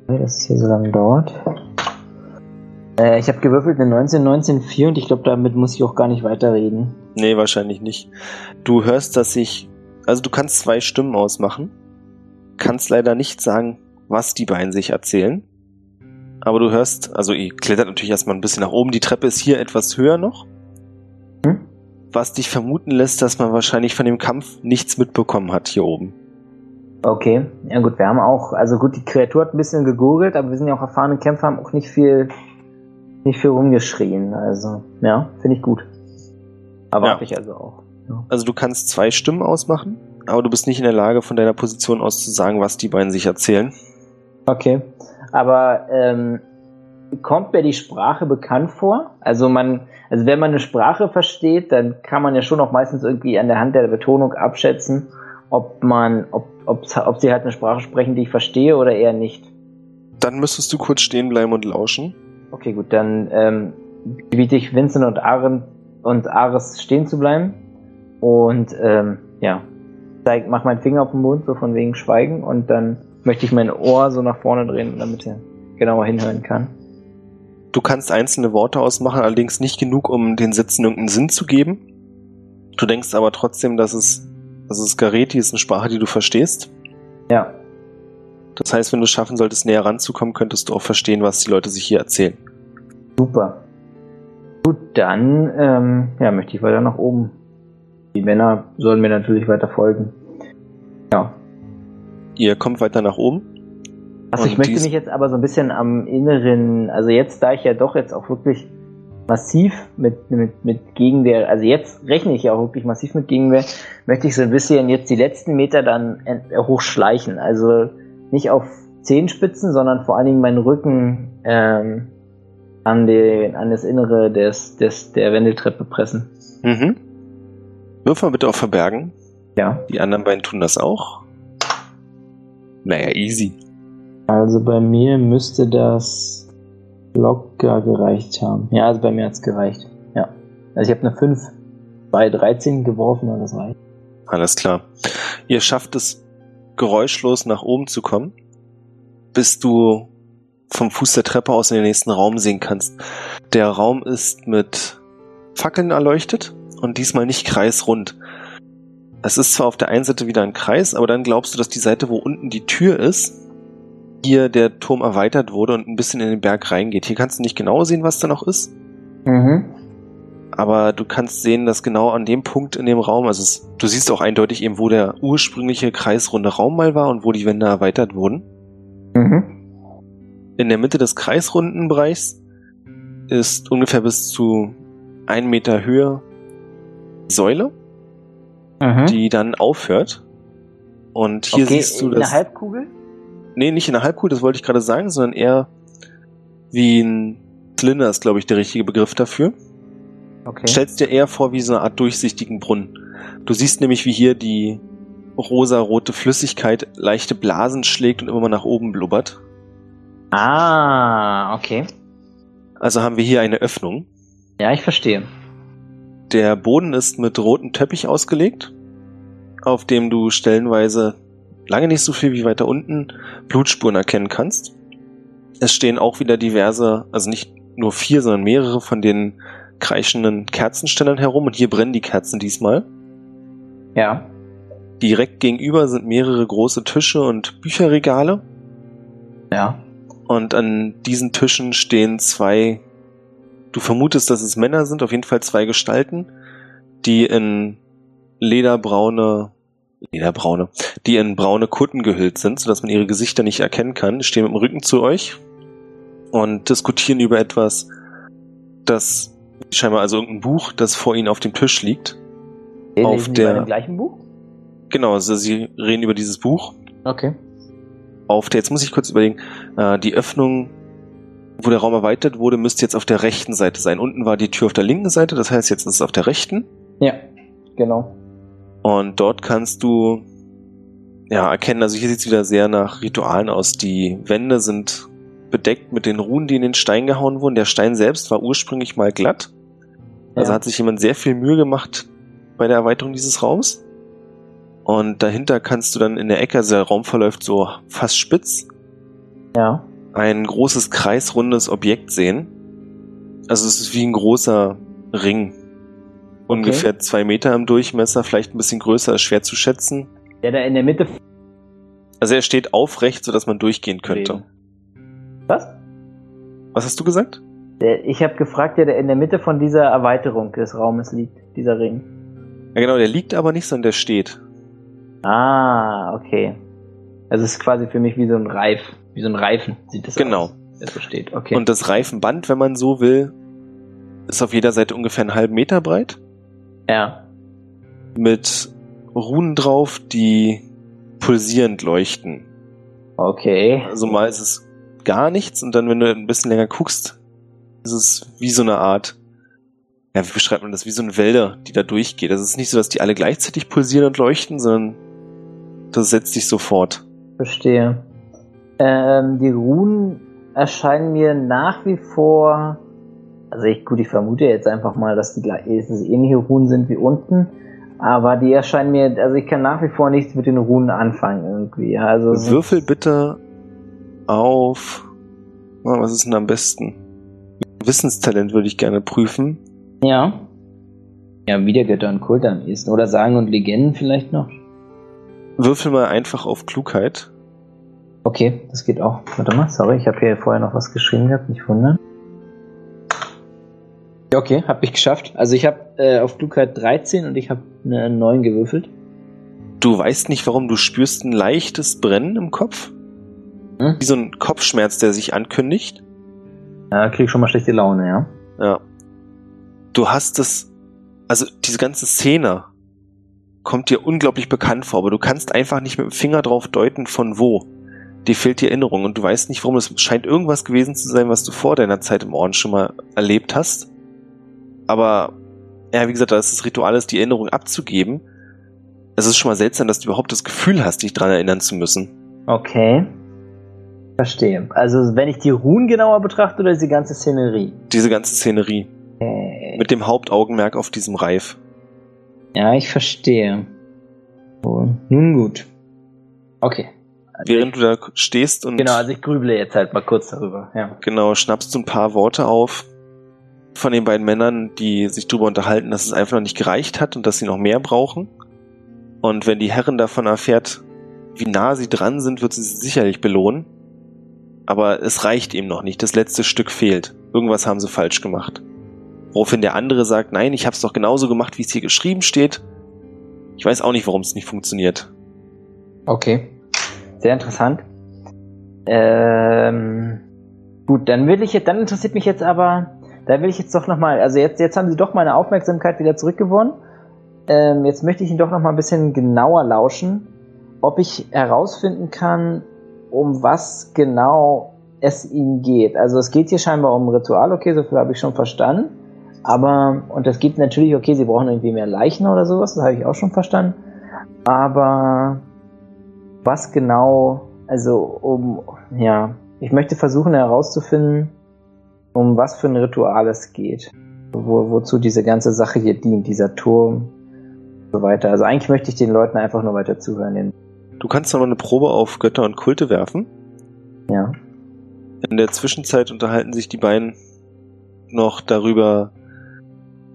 Das ist hier so lange dauert. Äh, ich habe gewürfelt eine 19, 19, 4 und ich glaube, damit muss ich auch gar nicht weiterreden. Nee, wahrscheinlich nicht. Du hörst, dass ich. Also du kannst zwei Stimmen ausmachen. Kannst leider nicht sagen, was die beiden sich erzählen. Aber du hörst, also ihr klettert natürlich erstmal ein bisschen nach oben. Die Treppe ist hier etwas höher noch was dich vermuten lässt, dass man wahrscheinlich von dem Kampf nichts mitbekommen hat hier oben. Okay, ja gut, wir haben auch, also gut, die Kreatur hat ein bisschen gegurgelt, aber wir sind ja auch erfahrene Kämpfer, haben auch nicht viel, nicht viel rumgeschrien. Also, ja, finde ich gut. Erwarte ja. ich also auch. Ja. Also du kannst zwei Stimmen ausmachen, aber du bist nicht in der Lage, von deiner Position aus zu sagen, was die beiden sich erzählen. Okay. Aber ähm, kommt mir die Sprache bekannt vor? Also man, also wenn man eine Sprache versteht, dann kann man ja schon auch meistens irgendwie an der Hand der Betonung abschätzen, ob man, ob, ob, ob sie halt eine Sprache sprechen, die ich verstehe oder eher nicht. Dann müsstest du kurz stehen bleiben und lauschen. Okay, gut, dann ähm, biete ich Vincent und Aaron und Ares stehen zu bleiben. Und ähm, ja, zeig, mach meinen Finger auf den Mund, so von wegen Schweigen, und dann möchte ich mein Ohr so nach vorne drehen, damit er genauer hinhören kann. Du kannst einzelne Worte ausmachen, allerdings nicht genug, um den Sätzen irgendeinen Sinn zu geben. Du denkst aber trotzdem, dass es, dass es Gareti ist eine Sprache, die du verstehst. Ja. Das heißt, wenn du es schaffen solltest, näher ranzukommen, könntest du auch verstehen, was die Leute sich hier erzählen. Super. Gut, dann ähm, ja, möchte ich weiter nach oben. Die Männer sollen mir natürlich weiter folgen. Ja. Ihr kommt weiter nach oben. Also ich möchte mich jetzt aber so ein bisschen am Inneren, also jetzt, da ich ja doch jetzt auch wirklich massiv mit, mit, mit Gegenwehr, also jetzt rechne ich ja auch wirklich massiv mit Gegenwehr, möchte ich so ein bisschen jetzt die letzten Meter dann hochschleichen. Also nicht auf Zehenspitzen, sondern vor allen Dingen meinen Rücken ähm, an, den, an das Innere des, des, der Wendeltreppe pressen. Mhm. Wirf mal bitte auf Verbergen. Ja. Die anderen beiden tun das auch. Naja, easy. Also bei mir müsste das locker gereicht haben. Ja, also bei mir hat's gereicht. Ja. Also ich habe eine 5 bei 13 geworfen und das reicht. Alles klar. Ihr schafft es, geräuschlos nach oben zu kommen, bis du vom Fuß der Treppe aus in den nächsten Raum sehen kannst. Der Raum ist mit Fackeln erleuchtet und diesmal nicht kreisrund. Es ist zwar auf der einen Seite wieder ein Kreis, aber dann glaubst du, dass die Seite, wo unten die Tür ist, hier der Turm erweitert wurde und ein bisschen in den Berg reingeht. Hier kannst du nicht genau sehen, was da noch ist. Mhm. Aber du kannst sehen, dass genau an dem Punkt in dem Raum, also es, du siehst auch eindeutig eben, wo der ursprüngliche kreisrunde Raum mal war und wo die Wände erweitert wurden. Mhm. In der Mitte des kreisrunden Bereichs ist ungefähr bis zu ein Meter Höhe die Säule, Mhm. die dann aufhört. Und hier okay, siehst du in der das. Halbkugel? Nee, nicht in der Halbkugel, das wollte ich gerade sagen, sondern eher wie ein Zylinder ist, glaube ich, der richtige Begriff dafür. Okay. Stellst dir eher vor wie so eine Art durchsichtigen Brunnen. Du siehst nämlich, wie hier die rosarote Flüssigkeit leichte Blasen schlägt und immer mal nach oben blubbert. Ah, okay. Also haben wir hier eine Öffnung. Ja, ich verstehe. Der Boden ist mit rotem Teppich ausgelegt, auf dem du stellenweise lange nicht so viel wie weiter unten Blutspuren erkennen kannst. Es stehen auch wieder diverse, also nicht nur vier, sondern mehrere von den kreischenden Kerzenständern herum und hier brennen die Kerzen diesmal. Ja. Direkt gegenüber sind mehrere große Tische und Bücherregale. Ja. Und an diesen Tischen stehen zwei, du vermutest, dass es Männer sind, auf jeden Fall zwei Gestalten, die in lederbraune, lederbraune, die in braune Kutten gehüllt sind, sodass man ihre Gesichter nicht erkennen kann, Die stehen mit dem Rücken zu euch und diskutieren über etwas, das scheinbar also irgendein Buch, das vor ihnen auf dem Tisch liegt. Auf Lesen die der- bei dem gleichen Buch? Genau, also sie reden über dieses Buch Okay. auf der, jetzt muss ich kurz überlegen, äh, die Öffnung, wo der Raum erweitert wurde, müsste jetzt auf der rechten Seite sein. Unten war die Tür auf der linken Seite, das heißt, jetzt ist es auf der rechten. Ja, genau. Und dort kannst du ja erkennen, also hier sieht es wieder sehr nach Ritualen aus. Die Wände sind bedeckt mit den Runen, die in den Stein gehauen wurden. Der Stein selbst war ursprünglich mal glatt. Also Ja. hat sich jemand sehr viel Mühe gemacht bei der Erweiterung dieses Raums. Und dahinter kannst du dann in der Ecke, also der Raum verläuft so fast spitz, Ja. ein großes kreisrundes Objekt sehen. Also es ist wie ein großer Ring. Ungefähr zwei Meter im Durchmesser, vielleicht ein bisschen größer, ist schwer zu schätzen. Der da in der Mitte. Also er steht aufrecht, sodass man durchgehen könnte. Was? Was hast du gesagt? Ich habe gefragt, der in der Mitte von dieser Erweiterung des Raumes liegt, dieser Ring. Ja genau, der liegt aber nicht, sondern der steht. Ah, okay. Also es ist quasi für mich wie so ein Reif, wie so ein Reifen sieht das Genau. aus. Der so steht, okay. Und das Reifenband, wenn man so will, ist auf jeder Seite ungefähr einen halben Meter breit. ja. Mit Runen drauf, die pulsierend leuchten. Okay. Also mal ist es gar nichts und dann, wenn du ein bisschen länger guckst, ist es wie so eine Art, ja, wie beschreibt man das, wie so eine Welle, die da durchgeht. Also es ist nicht so, dass die alle gleichzeitig pulsieren und leuchten, sondern Das setzt sich sofort. Verstehe. Ähm, die Runen erscheinen mir nach wie vor. Also ich, gut, ich vermute jetzt einfach mal, dass die dass es ähnliche Runen sind wie unten. Aber die erscheinen mir, also ich kann nach wie vor nichts mit den Runen anfangen irgendwie. Also Würfel bitte auf. Na, was ist denn am besten? Wissenstalent würde ich gerne prüfen. Ja. Ja, Wiedergötter und Kult am ehesten. Oder Sagen und Legenden vielleicht noch. Würfel mal einfach auf Klugheit. Okay, das geht auch. Warte mal, sorry, ich habe hier vorher noch was geschrieben gehabt, nicht wundern. Ja, okay, habe ich geschafft. Also ich habe äh, auf Klugheit 13 und ich habe eine 9 gewürfelt. Du weißt nicht, warum du spürst ein leichtes Brennen im Kopf. Hm? Wie so ein Kopfschmerz, der sich ankündigt. Ja, krieg schon mal schlechte Laune, ja. Ja. Du hast es, also diese ganze Szene kommt dir unglaublich bekannt vor, aber du kannst einfach nicht mit dem Finger drauf deuten, von wo. Dir fehlt die Erinnerung und du weißt nicht, warum. Es scheint irgendwas gewesen zu sein, was du vor deiner Zeit im Orden schon mal erlebt hast. Aber, ja, wie gesagt, da ist das Ritual, ist die Erinnerung abzugeben. Es ist schon mal seltsam, dass du überhaupt das Gefühl hast, dich dran erinnern zu müssen. Okay. Verstehe. Also wenn ich die Runen genauer betrachte oder diese ganze Szenerie? Diese ganze Szenerie. Okay. Mit dem Hauptaugenmerk auf diesem Reif. Ja, ich verstehe. So, nun gut. Okay. Also Während du da stehst und Genau, also ich grüble jetzt halt mal kurz darüber, ja. Genau, schnappst du ein paar Worte auf von den beiden Männern, die sich darüber unterhalten, dass es einfach noch nicht gereicht hat und dass sie noch mehr brauchen. Und wenn die Herren davon erfährt, wie nah sie dran sind, wird sie sie sicherlich belohnen. Aber es reicht ihm noch nicht. Das letzte Stück fehlt. Irgendwas haben sie falsch gemacht. Woraufhin der andere sagt, nein, ich hab's doch genauso gemacht, wie es hier geschrieben steht. Ich weiß auch nicht, warum es nicht funktioniert. Okay. Sehr interessant. Ähm, gut, dann will ich jetzt, dann interessiert mich jetzt aber, da will ich jetzt doch nochmal, also jetzt, jetzt haben sie doch meine Aufmerksamkeit wieder zurückgewonnen. Ähm, jetzt möchte ich ihn doch nochmal ein bisschen genauer lauschen, ob ich herausfinden kann, um was genau es ihnen geht. Also es geht hier scheinbar um ein Ritual, okay, so viel habe ich schon verstanden. Aber, und es gibt natürlich, okay, sie brauchen irgendwie mehr Leichen oder sowas, das habe ich auch schon verstanden. Aber was genau, also um, ja, ich möchte versuchen herauszufinden, um was für ein Ritual es geht. Wo, wozu diese ganze Sache hier dient, dieser Turm und so weiter. Also eigentlich möchte ich den Leuten einfach nur weiter zuhören. Den, Du kannst noch mal eine Probe auf Götter und Kulte werfen. ja. In der Zwischenzeit unterhalten sich die beiden noch darüber,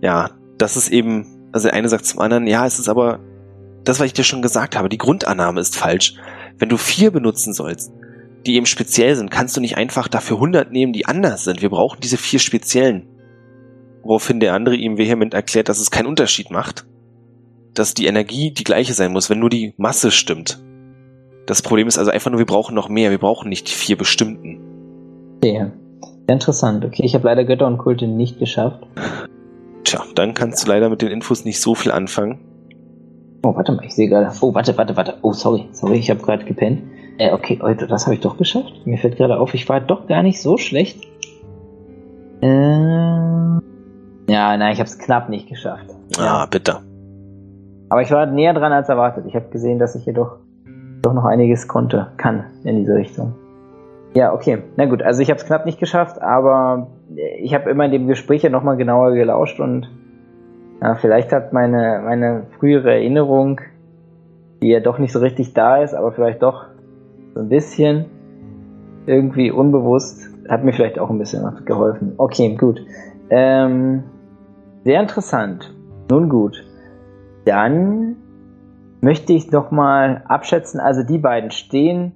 ja, dass es eben, also der eine sagt zum anderen, ja, es ist aber das, was ich dir schon gesagt habe, die Grundannahme ist falsch. Wenn du vier benutzen sollst, die eben speziell sind, kannst du nicht einfach dafür 100 nehmen, die anders sind. Wir brauchen diese vier speziellen. Woraufhin der andere ihm vehement erklärt, dass es keinen Unterschied macht. Dass die Energie die gleiche sein muss, wenn nur die Masse stimmt. Das Problem ist also einfach nur, wir brauchen noch mehr. Wir brauchen nicht die vier bestimmten. Sehr interessant. Okay, ich habe leider Götter und Kulte nicht geschafft. Tja, dann kannst du leider mit den Infos nicht so viel anfangen. Oh, warte mal, ich sehe gerade. Oh, warte, warte, warte. Oh, sorry, sorry, ich habe gerade gepennt. Äh, okay, oh, das habe ich doch geschafft. Mir fällt gerade auf, ich war doch gar nicht so schlecht. Äh, ja, nein, ich habe es knapp nicht geschafft. Ah, bitte. Aber ich war näher dran als erwartet. Ich habe gesehen, dass ich hier doch, noch einiges konnte, kann in diese Richtung. Ja, okay. Na gut, also ich habe es knapp nicht geschafft, aber ich habe immer in dem Gespräch ja nochmal genauer gelauscht und ja, vielleicht hat meine, meine frühere Erinnerung, die ja doch nicht so richtig da ist, aber vielleicht doch so ein bisschen irgendwie unbewusst, hat mir vielleicht auch ein bisschen geholfen. Okay, gut. Ähm, sehr interessant. Nun gut. Dann möchte ich noch mal abschätzen, also die beiden stehen.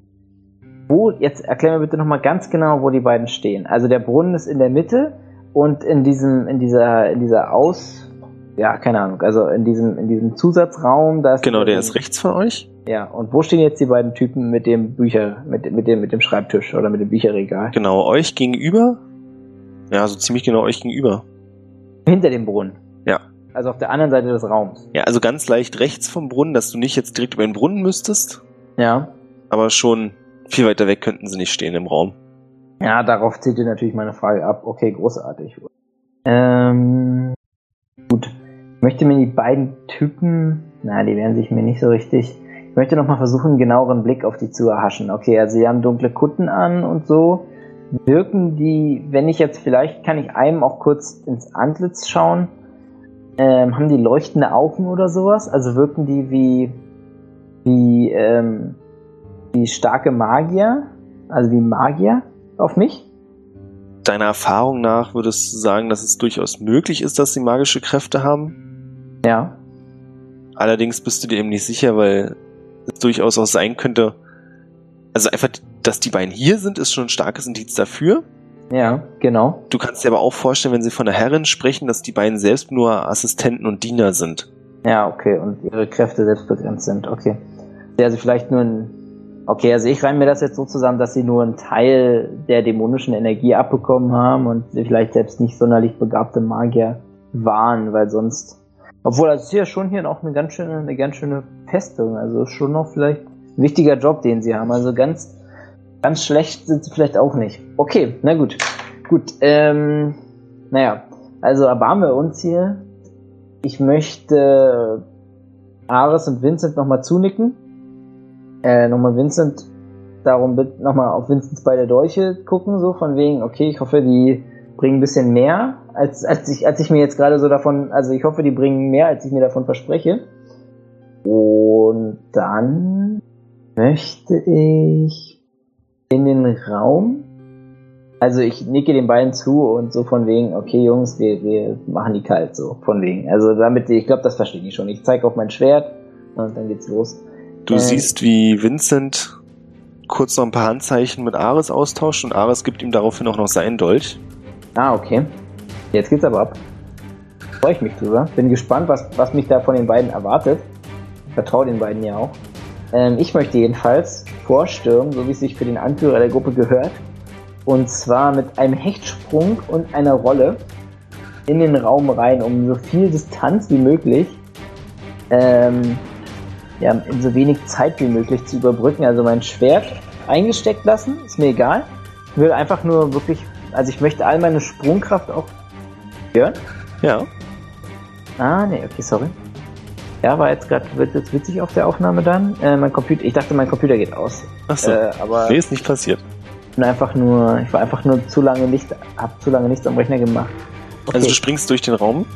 Wo, jetzt erklär mir bitte noch mal ganz genau, wo die beiden stehen. Also der Brunnen ist in der Mitte und in diesem, in dieser, in dieser Aus, ja, keine Ahnung, also in diesem, in diesem Zusatzraum, da ist Genau, der ist rechts von euch. Ja, und wo stehen jetzt die beiden Typen mit dem Bücher, mit, mit dem, mit dem Schreibtisch oder mit dem Bücherregal? Genau, euch gegenüber. Ja, so ziemlich genau euch gegenüber. Hinter dem Brunnen. Also auf der anderen Seite des Raums. Ja, also ganz leicht rechts vom Brunnen, dass du nicht jetzt direkt über den Brunnen müsstest, Ja. aber schon viel weiter weg könnten sie nicht stehen im Raum. Ja, darauf zieht ihr natürlich meine Frage ab. Okay, großartig. Ähm, gut. Ich möchte mir die beiden Typen, na, die werden sich mir nicht so richtig. Ich möchte nochmal versuchen, einen genaueren Blick auf die zu erhaschen. Okay, also sie haben dunkle Kutten an und so. Wirken die, wenn ich jetzt vielleicht, kann ich einem auch kurz ins Antlitz schauen. Ähm, haben die leuchtende Augen oder sowas? Also wirken die wie, wie, ähm, wie starke Magier? Also wie Magier auf mich? Deiner Erfahrung nach würdest du sagen, dass es durchaus möglich ist, dass sie magische Kräfte haben? Ja. Allerdings bist du dir eben nicht sicher, weil es durchaus auch sein könnte, also einfach, dass die beiden hier sind, ist schon ein starkes Indiz dafür. Ja, genau. Du kannst dir aber auch vorstellen, wenn sie von der Herrin sprechen, dass die beiden selbst nur Assistenten und Diener sind. Ja, okay, und ihre Kräfte selbst begrenzt sind, okay. Also vielleicht nur ein. Okay, also ich reime mir das jetzt so zusammen, dass sie nur einen Teil der dämonischen Energie abbekommen haben und sie vielleicht selbst nicht sonderlich begabte Magier waren, weil sonst. Obwohl, das ist ja schon hier noch eine ganz schöne, eine ganz schöne Festung. Also ist schon noch vielleicht ein wichtiger Job, den sie haben. Also ganz, ganz schlecht sind sie vielleicht auch nicht. Okay, na gut. Gut, ähm, naja. Also erbarmen wir uns hier. Ich möchte Ares und Vincent nochmal zunicken. Äh, nochmal Vincent darum bitten, nochmal auf Vincents beide Dolche gucken, so von wegen, okay, ich hoffe, die bringen ein bisschen mehr, als, als, ich, als ich mir jetzt gerade so davon, also ich hoffe, die bringen mehr, als ich mir davon verspreche. Und dann möchte ich in den Raum, also ich nicke den beiden zu und so von wegen, okay Jungs, wir, wir machen die kalt, so von wegen. Also damit, ich glaube, das verstehe ich schon. Ich zeige auf mein Schwert und dann geht's los. Du Äh. siehst, wie Vincent kurz noch ein paar Handzeichen mit Ares austauscht und Ares gibt ihm daraufhin auch noch seinen Dolch. Ah, okay. Jetzt geht's aber ab. Freue ich mich drüber. Bin gespannt, was, was mich da von den beiden erwartet. Vertraue den beiden ja auch. Ähm, ich möchte jedenfalls vorstürmen, so wie es sich für den Anführer der Gruppe gehört. Und zwar mit einem Hechtsprung und einer Rolle in den Raum rein, um so viel Distanz wie möglich, ähm, ja, in so wenig Zeit wie möglich zu überbrücken. Also mein Schwert eingesteckt lassen, ist mir egal. Ich will einfach nur wirklich, also ich möchte all meine Sprungkraft auch hören. Ja. Ah, nee, okay, sorry. Ja, war jetzt gerade, wird jetzt witzig auf der Aufnahme dann. Äh, mein Computer, ich dachte, mein Computer geht aus. Achso. Äh, aber nee, ist nicht passiert. bin einfach nur, ich war einfach nur zu lange nicht, hab zu lange nichts am Rechner gemacht. Okay. Also du springst durch den Raum.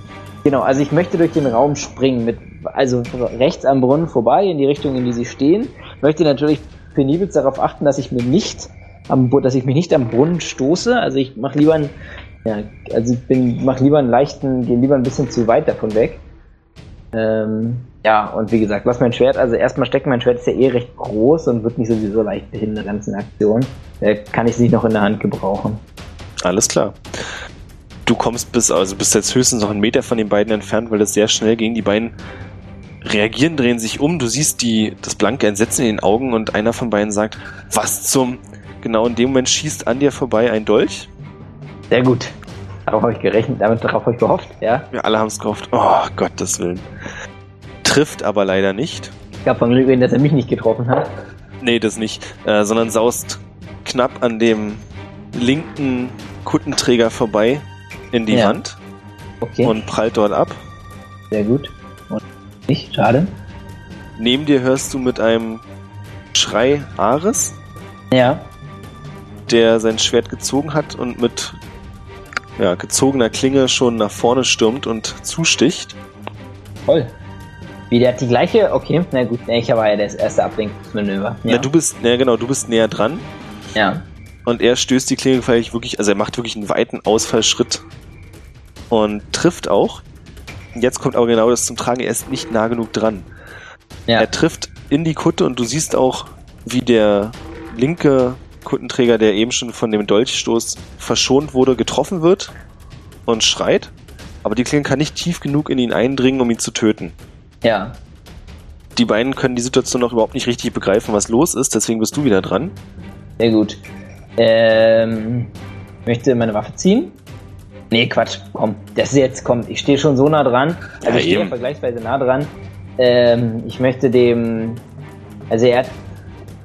Genau, also ich möchte durch den Raum springen, mit, also rechts am Brunnen vorbei, in die Richtung, in die sie stehen. Möchte natürlich penibelst darauf achten, dass ich mir nicht am, dass ich mich nicht am Brunnen stoße. Also ich mache lieber einen, ja, also ich bin, mach lieber einen leichten, gehe lieber ein bisschen zu weit davon weg. Ähm, ja, und wie gesagt, lass mein Schwert, also erstmal stecken, mein Schwert ist ja eh recht groß und wird mich sowieso leicht behindern in der ganzen Aktion. Äh, kann ich sie noch in der Hand gebrauchen. Alles klar. Du kommst bis, also bist jetzt höchstens noch einen Meter von den beiden entfernt, weil das sehr schnell ging. Die beiden reagieren, drehen sich um. Du siehst die, das blanke Entsetzen in den Augen und einer von beiden sagt, was zum... Genau in dem Moment schießt an dir vorbei ein Dolch. Sehr gut. Darauf habe ich gerechnet, damit darauf habe ich gehofft, ja. Wir alle haben es gehofft. Oh, Gottes Willen. Trifft aber leider nicht. Ich habe von Glück reden, dass er mich nicht getroffen hat. Nee, das nicht. Äh, sondern saust knapp an dem linken Kuttenträger vorbei in die Ja. Wand Okay, und prallt dort ab. sehr gut. Und nicht, schade. Neben dir hörst du mit einem Schrei Ares, Ja, der sein Schwert gezogen hat und mit ja, gezogener Klinge schon nach vorne stürmt und zusticht. toll. Wie, der hat die gleiche? Okay, na gut, nee, ich war ja das erste Ablenkungsmanöver. Ja, Ja. du bist, ja genau, du bist näher dran ja. und er stößt die Klinge vielleicht wirklich, also er macht wirklich einen weiten Ausfallschritt und trifft auch. Jetzt kommt aber genau das zum Tragen, er ist nicht nah genug dran. ja. Er trifft in die Kutte und du siehst auch, wie der linke Kuttenträger, der eben schon von dem Dolchstoß verschont wurde, getroffen wird und schreit. Aber die Klinge kann nicht tief genug in ihn eindringen, um ihn zu töten. ja. Die beiden können die Situation noch überhaupt nicht richtig begreifen, was los ist, deswegen bist du wieder dran. Sehr gut. Ähm, ich möchte meine Waffe ziehen. Nee, Quatsch, komm, das ist jetzt, komm, ich stehe schon so nah dran. Also Ja, ich stehe vergleichsweise nah dran. Ähm, ich möchte dem, also er hat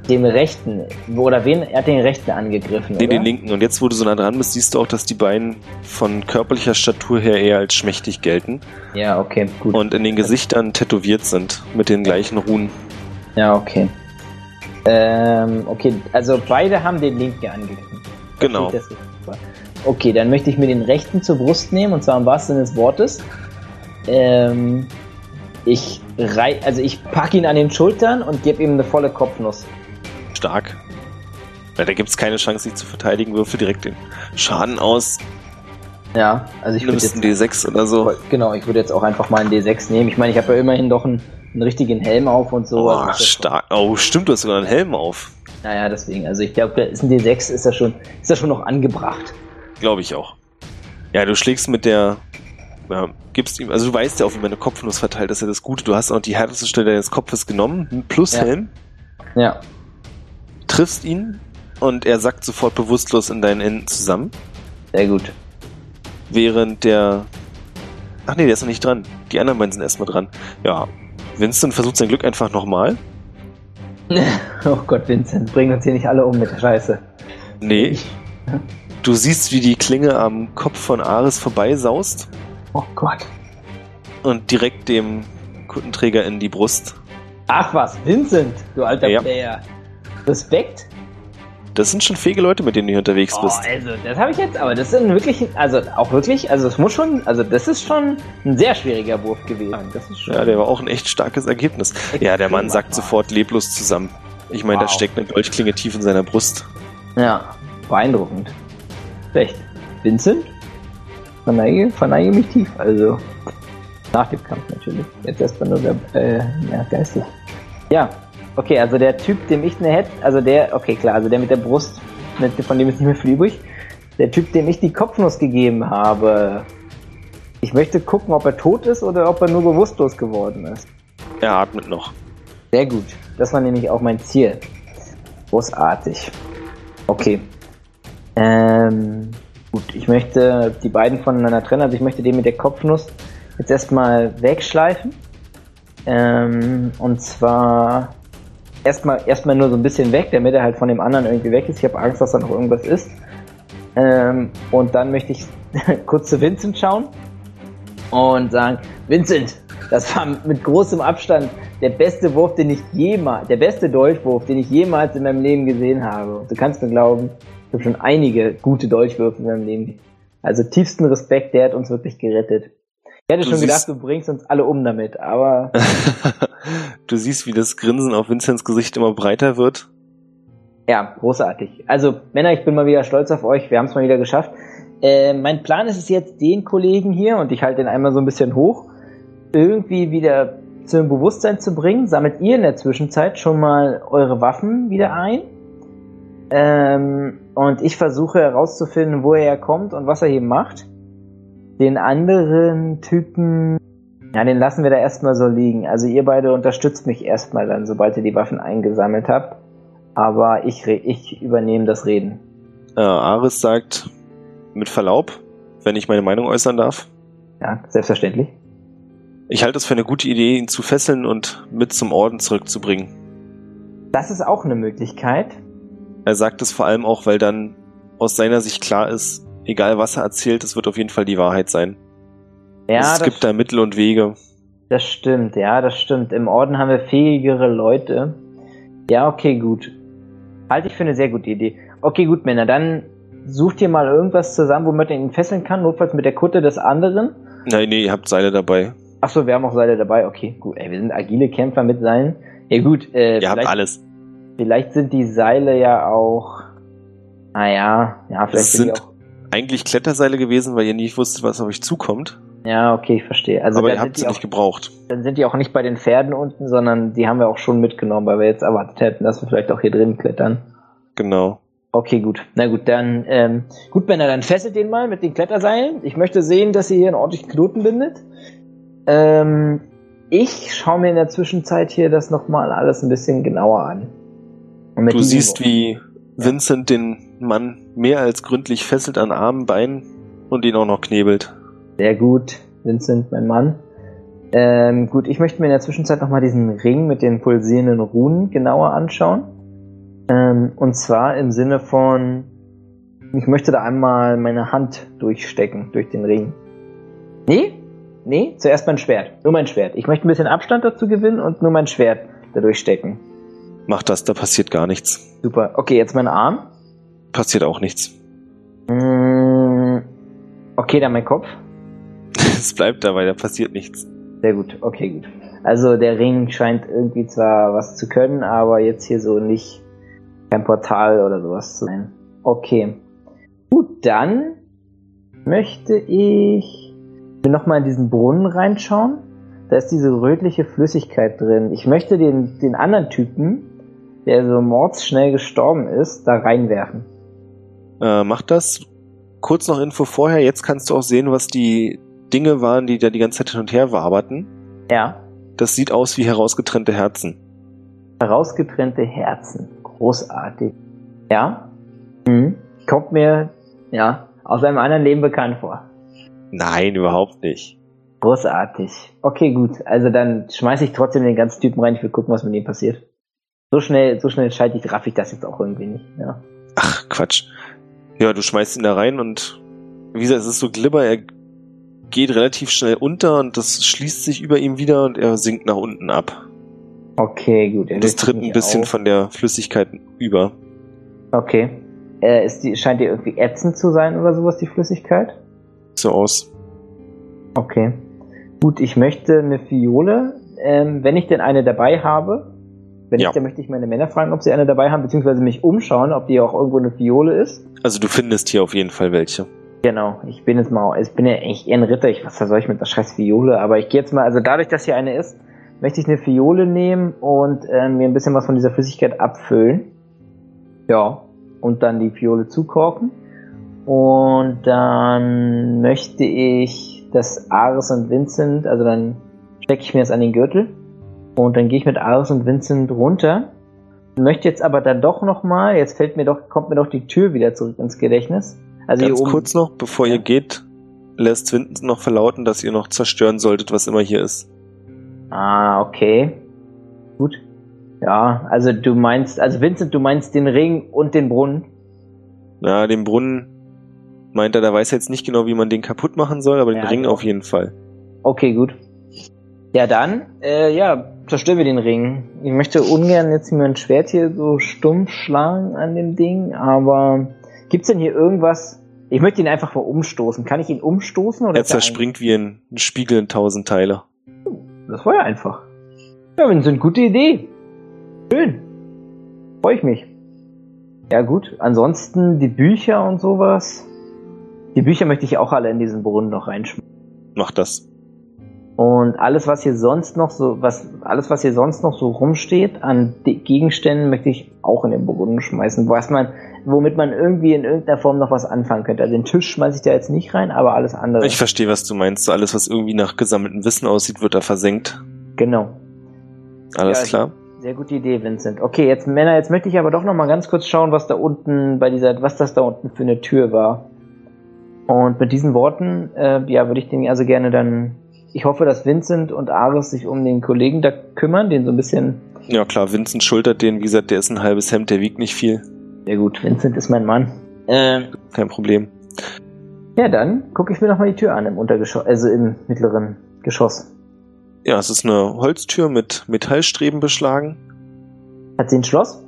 dem Rechten, oder wen, er hat den Rechten angegriffen, Den, oder? den linken. Und jetzt, wo du so nah dran bist, siehst du auch, dass die beiden von körperlicher Statur her eher als schmächtig gelten Ja, okay, gut. und in den Gesichtern tätowiert sind mit den gleichen Runen. Ja, okay. Ähm, okay, also beide haben den linken angegriffen. Genau. Das? Okay, dann möchte ich mir den rechten zur Brust nehmen, und zwar im wahrsten Sinne des Wortes. Ähm, ich rei also ich packe ihn an den Schultern und gebe ihm eine volle Kopfnuss. Stark. Ja, da gibt's keine Chance, sich zu verteidigen. Würfel direkt den Schaden aus. Ja, also ich würde jetzt einen D6 oder so. genau, ich würde jetzt auch einfach mal einen D6 nehmen. Ich meine, ich habe ja immerhin doch einen, einen richtigen Helm auf und so. Oh, also stark. Oh, stimmt, du hast sogar einen Helm auf. Naja, deswegen. Also ich glaube, ist ein D6 ist das schon, ist das schon noch angebracht. Glaube ich auch. Ja, du schlägst mit der. Ja, gibst ihm, also du weißt ja auch, wie man eine Kopfnuss verteilt, das ist ja das Gute. Du hast auch die härteste Stelle deines Kopfes genommen, plus Ja. Helm, Ja. Triffst ihn und er sackt sofort bewusstlos in deinen Händen zusammen. Sehr gut. Während der. Ach nee, der ist noch nicht dran. Die anderen beiden sind erstmal dran. Ja. Winston versucht sein Glück einfach nochmal. oh Gott, Vincent, bring uns hier nicht alle um mit der Scheiße. Nee. Du siehst, wie die Klinge am Kopf von Ares vorbeisaust Oh Gott. und direkt dem Kuttenträger in die Brust. Ach was, Vincent, du alter Ja. Player. Respekt. Das sind schon fähige Leute, mit denen du hier unterwegs Oh, bist. also, das habe ich jetzt, aber das sind wirklich, also auch wirklich, also es muss schon, also das ist schon ein sehr schwieriger Wurf gewesen. Das ist schon. Ja, der war auch ein echt starkes Ergebnis. Ja, der Mann sackt sofort leblos zusammen. Ich meine, da Wow. steckt eine Dolchklinge tief in seiner Brust. Ja, beeindruckend. Recht. Vincent? Verneige, verneige mich tief, also nach dem Kampf natürlich. Jetzt erstmal nur der, äh, ja, geistig. Ja, okay, also der Typ, dem ich eine Head, also der, okay, klar, also der mit der Brust, von dem ist nicht mehr viel übrig. Der Typ, dem ich die Kopfnuss gegeben habe, ich möchte gucken, ob er tot ist oder ob er nur bewusstlos geworden ist. Er atmet noch. Sehr gut. Das war nämlich auch mein Ziel. Großartig. Okay. Ähm, gut, ich möchte die beiden voneinander trennen. Also ich möchte den mit der Kopfnuss jetzt erstmal wegschleifen. Ähm, und zwar erstmal erstmal nur so ein bisschen weg, damit er halt von dem anderen irgendwie weg ist. Ich habe Angst, dass da noch irgendwas ist. Ähm, und dann möchte ich kurz zu Vincent schauen und sagen, Vincent, das war mit großem Abstand der beste Wurf, den ich jemals, der beste Dolchwurf, den ich jemals in meinem Leben gesehen habe. Du kannst mir glauben, ich habe schon einige gute Dolchwürfe in meinem Leben. Also tiefsten Respekt, der hat uns wirklich gerettet. Ich hätte Du schon gedacht, du bringst uns alle um damit, aber du siehst, wie das Grinsen auf Vincents Gesicht immer breiter wird. ja, großartig. Also Männer, ich bin mal wieder stolz auf euch. Wir haben es mal wieder geschafft. Äh, mein Plan ist es jetzt, den Kollegen hier, und ich halte den einmal so ein bisschen hoch, irgendwie wieder zum Bewusstsein zu bringen. Sammelt ihr in der Zwischenzeit schon mal eure Waffen wieder ein. Ähm, und ich versuche herauszufinden, wo er kommt und was er hier macht. Den anderen Typen, ja, den lassen wir da erstmal so liegen. Also ihr beide unterstützt mich erstmal dann, sobald ihr die Waffen eingesammelt habt. Aber ich, ich übernehme das Reden. Äh, Ares sagt, mit Verlaub, wenn ich meine Meinung äußern darf, Ja, selbstverständlich. ich halte es für eine gute Idee, ihn zu fesseln und mit zum Orden zurückzubringen. Das ist auch eine Möglichkeit. Er sagt es vor allem auch, weil dann aus seiner Sicht klar ist, egal was er erzählt, es wird auf jeden Fall die Wahrheit sein. Ja, es gibt da Mittel und Wege. das stimmt. Ja, das stimmt. Im Orden haben wir fähigere Leute. Ja, okay, gut. Halte ich für eine sehr gute Idee. Okay, gut, Männer, dann sucht ihr mal irgendwas zusammen, womit ihr ihn fesseln kann, notfalls mit der Kutte des anderen. Nein, nee, ihr habt Seile dabei. Achso, wir haben auch Seile dabei. Okay, gut. Ey, wir sind agile Kämpfer mit Seilen. Ja, gut. Äh, Ihr habt vielleicht, alles. vielleicht sind die Seile ja auch. Naja, ja, vielleicht Es sind die sind auch. Eigentlich Kletterseile gewesen, weil ihr nicht wusstet, was auf euch zukommt. Ja, okay, ich verstehe. Also aber ihr habt sie auch nicht gebraucht. dann sind die auch nicht bei den Pferden unten, sondern die haben wir auch schon mitgenommen, weil wir jetzt erwartet hätten, dass wir vielleicht auch hier drin klettern. Genau. Okay, gut. Na gut, dann, ähm, gut, Männer, dann fesselt den mal mit den Kletterseilen. Ich möchte sehen, dass ihr hier einen ordentlichen Knoten bindet. Ähm, ich schaue mir in der Zwischenzeit hier das nochmal alles ein bisschen genauer an. Du siehst, wie Vincent den Mann mehr als gründlich fesselt an Armen, Beinen und ihn auch noch knebelt. Sehr gut, Vincent, mein Mann. Ähm, gut, ich möchte mir in der Zwischenzeit nochmal diesen Ring mit den pulsierenden Runen genauer anschauen. Ähm, und zwar im Sinne von, ich möchte da einmal meine Hand durchstecken, durch den Ring. Nee? Nee? Zuerst mein Schwert. Nur mein Schwert. Ich möchte ein bisschen Abstand dazu gewinnen und nur mein Schwert da durchstecken. Mach das, da passiert gar nichts. Super. Okay, jetzt mein Arm. Passiert auch nichts. Mm, Okay, dann mein Kopf. Es bleibt dabei, da passiert nichts. Sehr gut, okay, gut. Also der Ring scheint irgendwie zwar was zu können, aber jetzt hier so nicht kein Portal oder sowas zu sein. Okay. Gut, dann möchte ich nochmal in diesen Brunnen reinschauen. Da ist diese rötliche Flüssigkeit drin. Ich möchte den, den anderen Typen, der so mordsschnell gestorben ist, da reinwerfen. Äh, mach das. Kurz noch Info vorher, jetzt kannst du auch sehen, was die Dinge waren, die da die ganze Zeit hin und her waberten. Ja. Das sieht aus wie herausgetrennte Herzen. Herausgetrennte Herzen. Großartig. Ja. Mhm. Kommt mir, ja, aus einem anderen Leben bekannt vor. Nein, überhaupt nicht. Großartig. Okay, gut. Also dann schmeiße ich trotzdem den ganzen Typen rein. Ich will gucken, was mit ihm passiert. So schnell, so schnell schalte ich, raff ich das jetzt auch irgendwie nicht. Ja. Ach, Quatsch. Ja, du schmeißt ihn da rein und wie gesagt, es ist so Glibber, er geht relativ schnell unter und das schließt sich über ihm wieder und er sinkt nach unten ab. Okay, gut. Das tritt ein bisschen auf. von der Flüssigkeit über. Okay. Äh, ist die, scheint die irgendwie ätzend zu sein oder sowas, die Flüssigkeit? So aus. Okay. Gut, ich möchte eine Fiole, ähm, wenn ich denn eine dabei habe. Wenn Ja. nicht, dann möchte ich meine Männer fragen, ob sie eine dabei haben, beziehungsweise mich umschauen, ob die auch irgendwo eine Fiole ist. Also du findest hier auf jeden Fall welche. Genau, ich bin jetzt mal, ich bin ja echt eher ein Ritter, ich, was soll ich mit der scheiß Fiole, aber ich gehe jetzt mal, also dadurch, dass hier eine ist, möchte ich eine Fiole nehmen und äh, mir ein bisschen was von dieser Flüssigkeit abfüllen. Ja, und dann die Fiole zukorken. Und dann möchte ich, dass Ares und Vincent, also dann stecke ich mir das an den Gürtel und dann gehe ich mit Ares und Vincent runter. Möchte jetzt aber dann doch nochmal, jetzt fällt mir doch, kommt mir doch die Tür wieder zurück ins Gedächtnis. Also Ganz hier oben. kurz noch, bevor ihr geht, lässt Vincent noch verlauten, dass ihr noch zerstören solltet, was immer hier ist. Ah, okay. Gut. Ja, also du meinst, also Vincent, du meinst den Ring und den Brunnen. Ja, den Brunnen meint er, der weiß jetzt nicht genau, wie man den kaputt machen soll, aber den Ja, Ring doch. auf jeden Fall. Okay, gut. Ja, dann, äh, ja, zerstören wir den Ring. Ich möchte ungern jetzt mir ein Schwert hier so stumpf schlagen an dem Ding, aber gibt's denn hier irgendwas? Ich möchte ihn einfach mal umstoßen. Kann ich ihn umstoßen oder Er er zerspringt wie ein Spiegel in tausend Teile. Das war ja einfach. Ja, Vincent, gute Idee. Schön. Freue ich mich. Ja, gut. Ansonsten die Bücher und sowas. Die Bücher möchte ich auch alle in diesen Brunnen noch reinschmeißen. Mach das. Und alles, was hier sonst noch so, was, alles, was hier sonst noch so rumsteht an De Gegenständen, möchte ich auch in den Brunnen schmeißen, was man, womit man irgendwie in irgendeiner Form noch was anfangen könnte. Also den Tisch schmeiße ich da jetzt nicht rein, aber alles andere. Ich verstehe, was du meinst. So alles, was irgendwie nach gesammeltem Wissen aussieht, wird da versenkt. genau. Alles Ja, klar? Sehr gute Idee, Vincent. Okay, jetzt Männer, jetzt möchte ich aber doch noch mal ganz kurz schauen, was da unten bei dieser, was das da unten für eine Tür war. Und mit diesen Worten, äh, ja, würde ich den also gerne dann. Ich hoffe, dass Vincent und Ares sich um den Kollegen da kümmern, den so ein bisschen. Ja klar, Vincent schultert den, wie gesagt, der ist ein halbes Hemd, der wiegt nicht viel. Sehr gut, Vincent ist mein Mann. Ähm, Kein Problem. ja, dann gucke ich mir noch mal die Tür an im Untergeschoss, also im mittleren Geschoss. Ja, es ist eine Holztür mit Metallstreben beschlagen. Hat sie ein Schloss?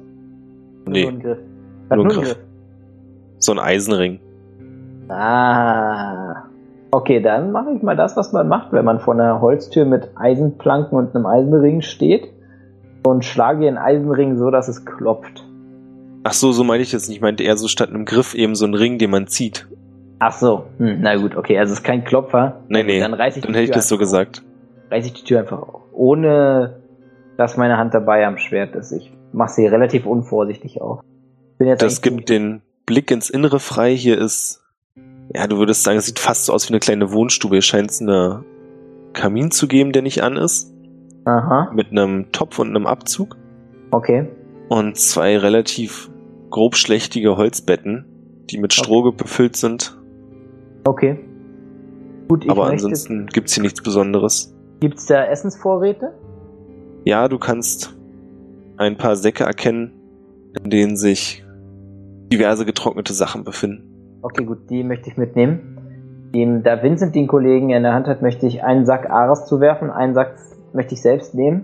Nee, Nur einen Griff. Hat nur nur ein. Griff. So ein Eisenring. Ah. Okay, dann mache ich mal das, was man macht, wenn man vor einer Holztür mit Eisenplanken und einem Eisenring steht und schlage den Eisenring so, dass es klopft. Ach so, so meine ich das nicht. Ich meinte eher so statt einem Griff eben so ein Ring, den man zieht. Ach so, hm, na gut, okay, also es ist kein Klopfer. Nee, nee, Dann reiß ich Dann die hätte ich Tür das so einfach auf. gesagt. Reiß ich die Tür einfach auf. Ohne, dass meine Hand dabei am Schwert ist. Ich mache sie relativ unvorsichtig auf. Das gibt den Blick ins Innere frei. Hier ist, ja, du würdest sagen, es sieht fast so aus wie eine kleine Wohnstube. Hier scheint es einen Kamin zu geben, der nicht an ist. Aha, Mit einem Topf und einem Abzug. okay. Und zwei relativ grobschlächtige Holzbetten, die mit Stroh befüllt sind. Okay. Gut, ich Aber ansonsten gibt's hier nichts Besonderes. gibt's da Essensvorräte? Ja, du kannst ein paar Säcke erkennen, in denen sich diverse getrocknete Sachen befinden. Okay, gut, die möchte ich mitnehmen. Den, da Vincent den Kollegen in der Hand hat, möchte ich einen Sack Ares zuwerfen, einen Sack möchte ich selbst nehmen.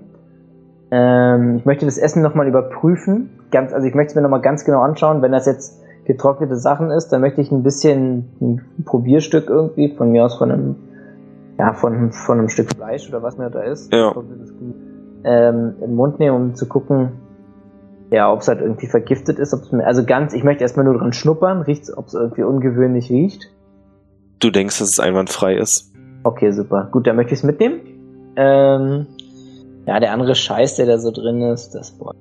Ähm, ich möchte das Essen nochmal überprüfen. Ganz, also ich möchte es mir nochmal ganz genau anschauen. Wenn das jetzt getrocknete Sachen ist, dann möchte ich ein bisschen ein Probierstück irgendwie, von mir aus von einem, ja, von, von einem Stück Fleisch oder was mir da ist, Ja. ähm, in den Mund nehmen, um zu gucken, ja, ob es halt irgendwie vergiftet ist. Ob's mir, also ganz, ich möchte erstmal nur dran schnuppern, riecht ob es irgendwie ungewöhnlich riecht. Du denkst, dass es einwandfrei ist. Okay, super. Gut, dann möchte ich es mitnehmen. Ähm, ja, der andere Scheiß, der da so drin ist, das boah.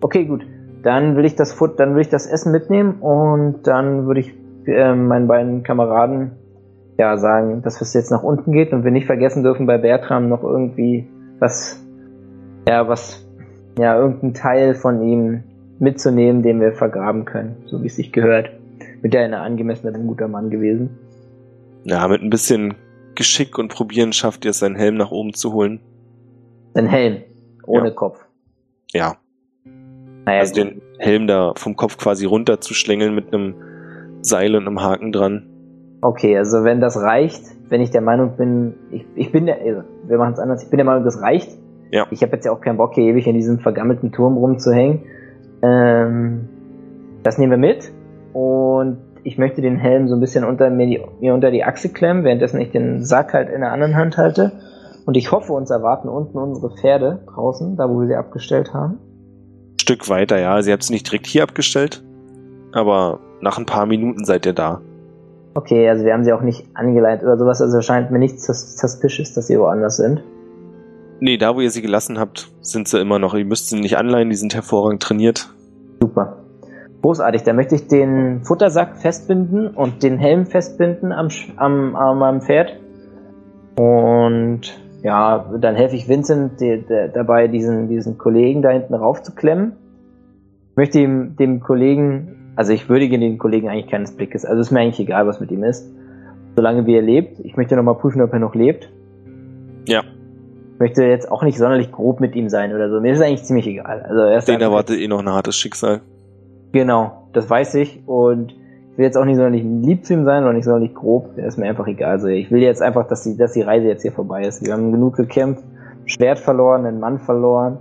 Okay, gut. Dann will ich das Food, dann will ich das Essen mitnehmen und dann würde ich äh, meinen beiden Kameraden ja sagen, dass es jetzt nach unten geht und wir nicht vergessen dürfen, bei Bertram noch irgendwie was, ja, was, ja, irgendein Teil von ihm mitzunehmen, den wir vergraben können, so wie es sich gehört. Mit der eine angemessener, ein guter Mann gewesen. Ja, mit ein bisschen Geschick und Probieren schafft ihr es, seinen Helm nach oben zu holen. Ein Helm, ohne Ja. Kopf. Ja, Naja, also den Helm da vom Kopf quasi runterzuschlängeln mit einem Seil und einem Haken dran. Okay, also wenn das reicht, wenn ich der Meinung bin, ich, ich bin der, also wir machen es anders, ich bin der Meinung, das reicht. Ja. Ich habe jetzt ja auch keinen Bock, hier ewig in diesem vergammelten Turm rumzuhängen. Ähm, das nehmen wir mit und ich möchte den Helm so ein bisschen unter mir, die, mir unter die Achse klemmen, währenddessen ich den Sack halt in der anderen Hand halte. Und ich hoffe, uns erwarten unten unsere Pferde draußen, da wo wir sie abgestellt haben. Stück weiter, ja. Sie habt es nicht direkt hier abgestellt, aber nach ein paar Minuten seid ihr da. Okay, also wir haben sie auch nicht angeleitet oder sowas, also scheint mir nichts sus- suspicious, dass sie woanders sind. Nee, da wo ihr sie gelassen habt, sind sie immer noch. Ihr müsst sie nicht anleihen, die sind hervorragend trainiert. Super. Großartig. Dann möchte ich den Futtersack festbinden und den Helm festbinden am, am, am, am Pferd. Und ja, dann helfe ich Vincent die, der, dabei, diesen, diesen Kollegen da hinten raufzuklemmen. Ich möchte ihm, dem Kollegen, also ich würdige den Kollegen eigentlich keines Blickes. Also ist mir eigentlich egal, was mit ihm ist. Solange wie er lebt. Ich möchte nochmal prüfen, ob er noch lebt. Ja. Möchte jetzt auch nicht sonderlich grob mit ihm sein oder so. Mir ist es eigentlich ziemlich egal. Also er Den erwartet eh noch ein hartes Schicksal. Genau, das weiß ich und ich will jetzt auch nicht sonderlich lieb zu ihm sein oder nicht sonderlich grob, der ist mir einfach egal. Also ich will jetzt einfach, dass die, dass die Reise jetzt hier vorbei ist. Wir haben genug gekämpft, Schwert verloren, einen Mann verloren,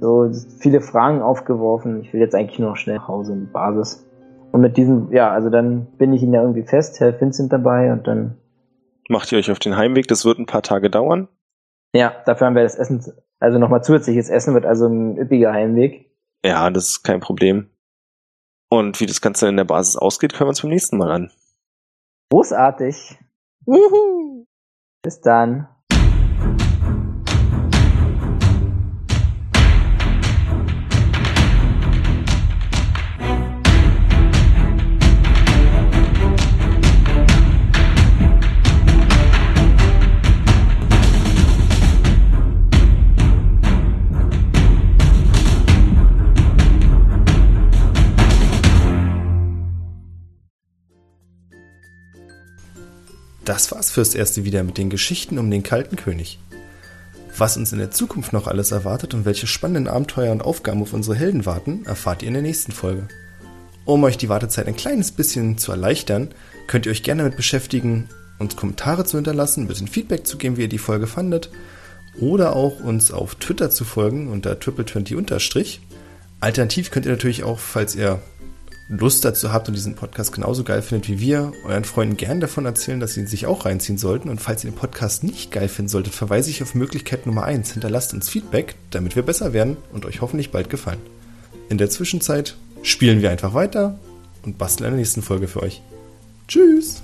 so viele Fragen aufgeworfen. Ich will jetzt eigentlich nur noch schnell nach Hause in die Basis. Und mit diesem, ja, also dann bin ich ihn ja irgendwie fest, Herr Vincent dabei und dann, Macht ihr euch auf den Heimweg, das wird ein paar Tage dauern. Ja, dafür haben wir das Essen, also nochmal zusätzliches Essen wird also ein üppiger Heimweg. Ja, das ist kein Problem. Und wie das Ganze in der Basis ausgeht, können wir uns beim nächsten Mal an. Großartig. Bis dann. Das war's fürs erste wieder mit den Geschichten um den Kalten König. Was uns in der Zukunft noch alles erwartet und welche spannenden Abenteuer und Aufgaben auf unsere Helden warten, erfahrt ihr in der nächsten Folge. Um euch die Wartezeit ein kleines bisschen zu erleichtern, könnt ihr euch gerne damit beschäftigen, uns Kommentare zu hinterlassen, ein bisschen Feedback zu geben, wie ihr die Folge fandet, oder auch uns auf Twitter zu folgen unter triple20 Alternativ könnt ihr natürlich auch, falls ihr Lust dazu habt und diesen Podcast genauso geil findet wie wir, euren Freunden gern davon erzählen, dass sie ihn sich auch reinziehen sollten. Und falls ihr den Podcast nicht geil finden solltet, verweise ich auf Möglichkeit Nummer eins: Hinterlasst uns Feedback, damit wir besser werden und euch hoffentlich bald gefallen. In der Zwischenzeit spielen wir einfach weiter und basteln eine nächsten Folge für euch. Tschüss!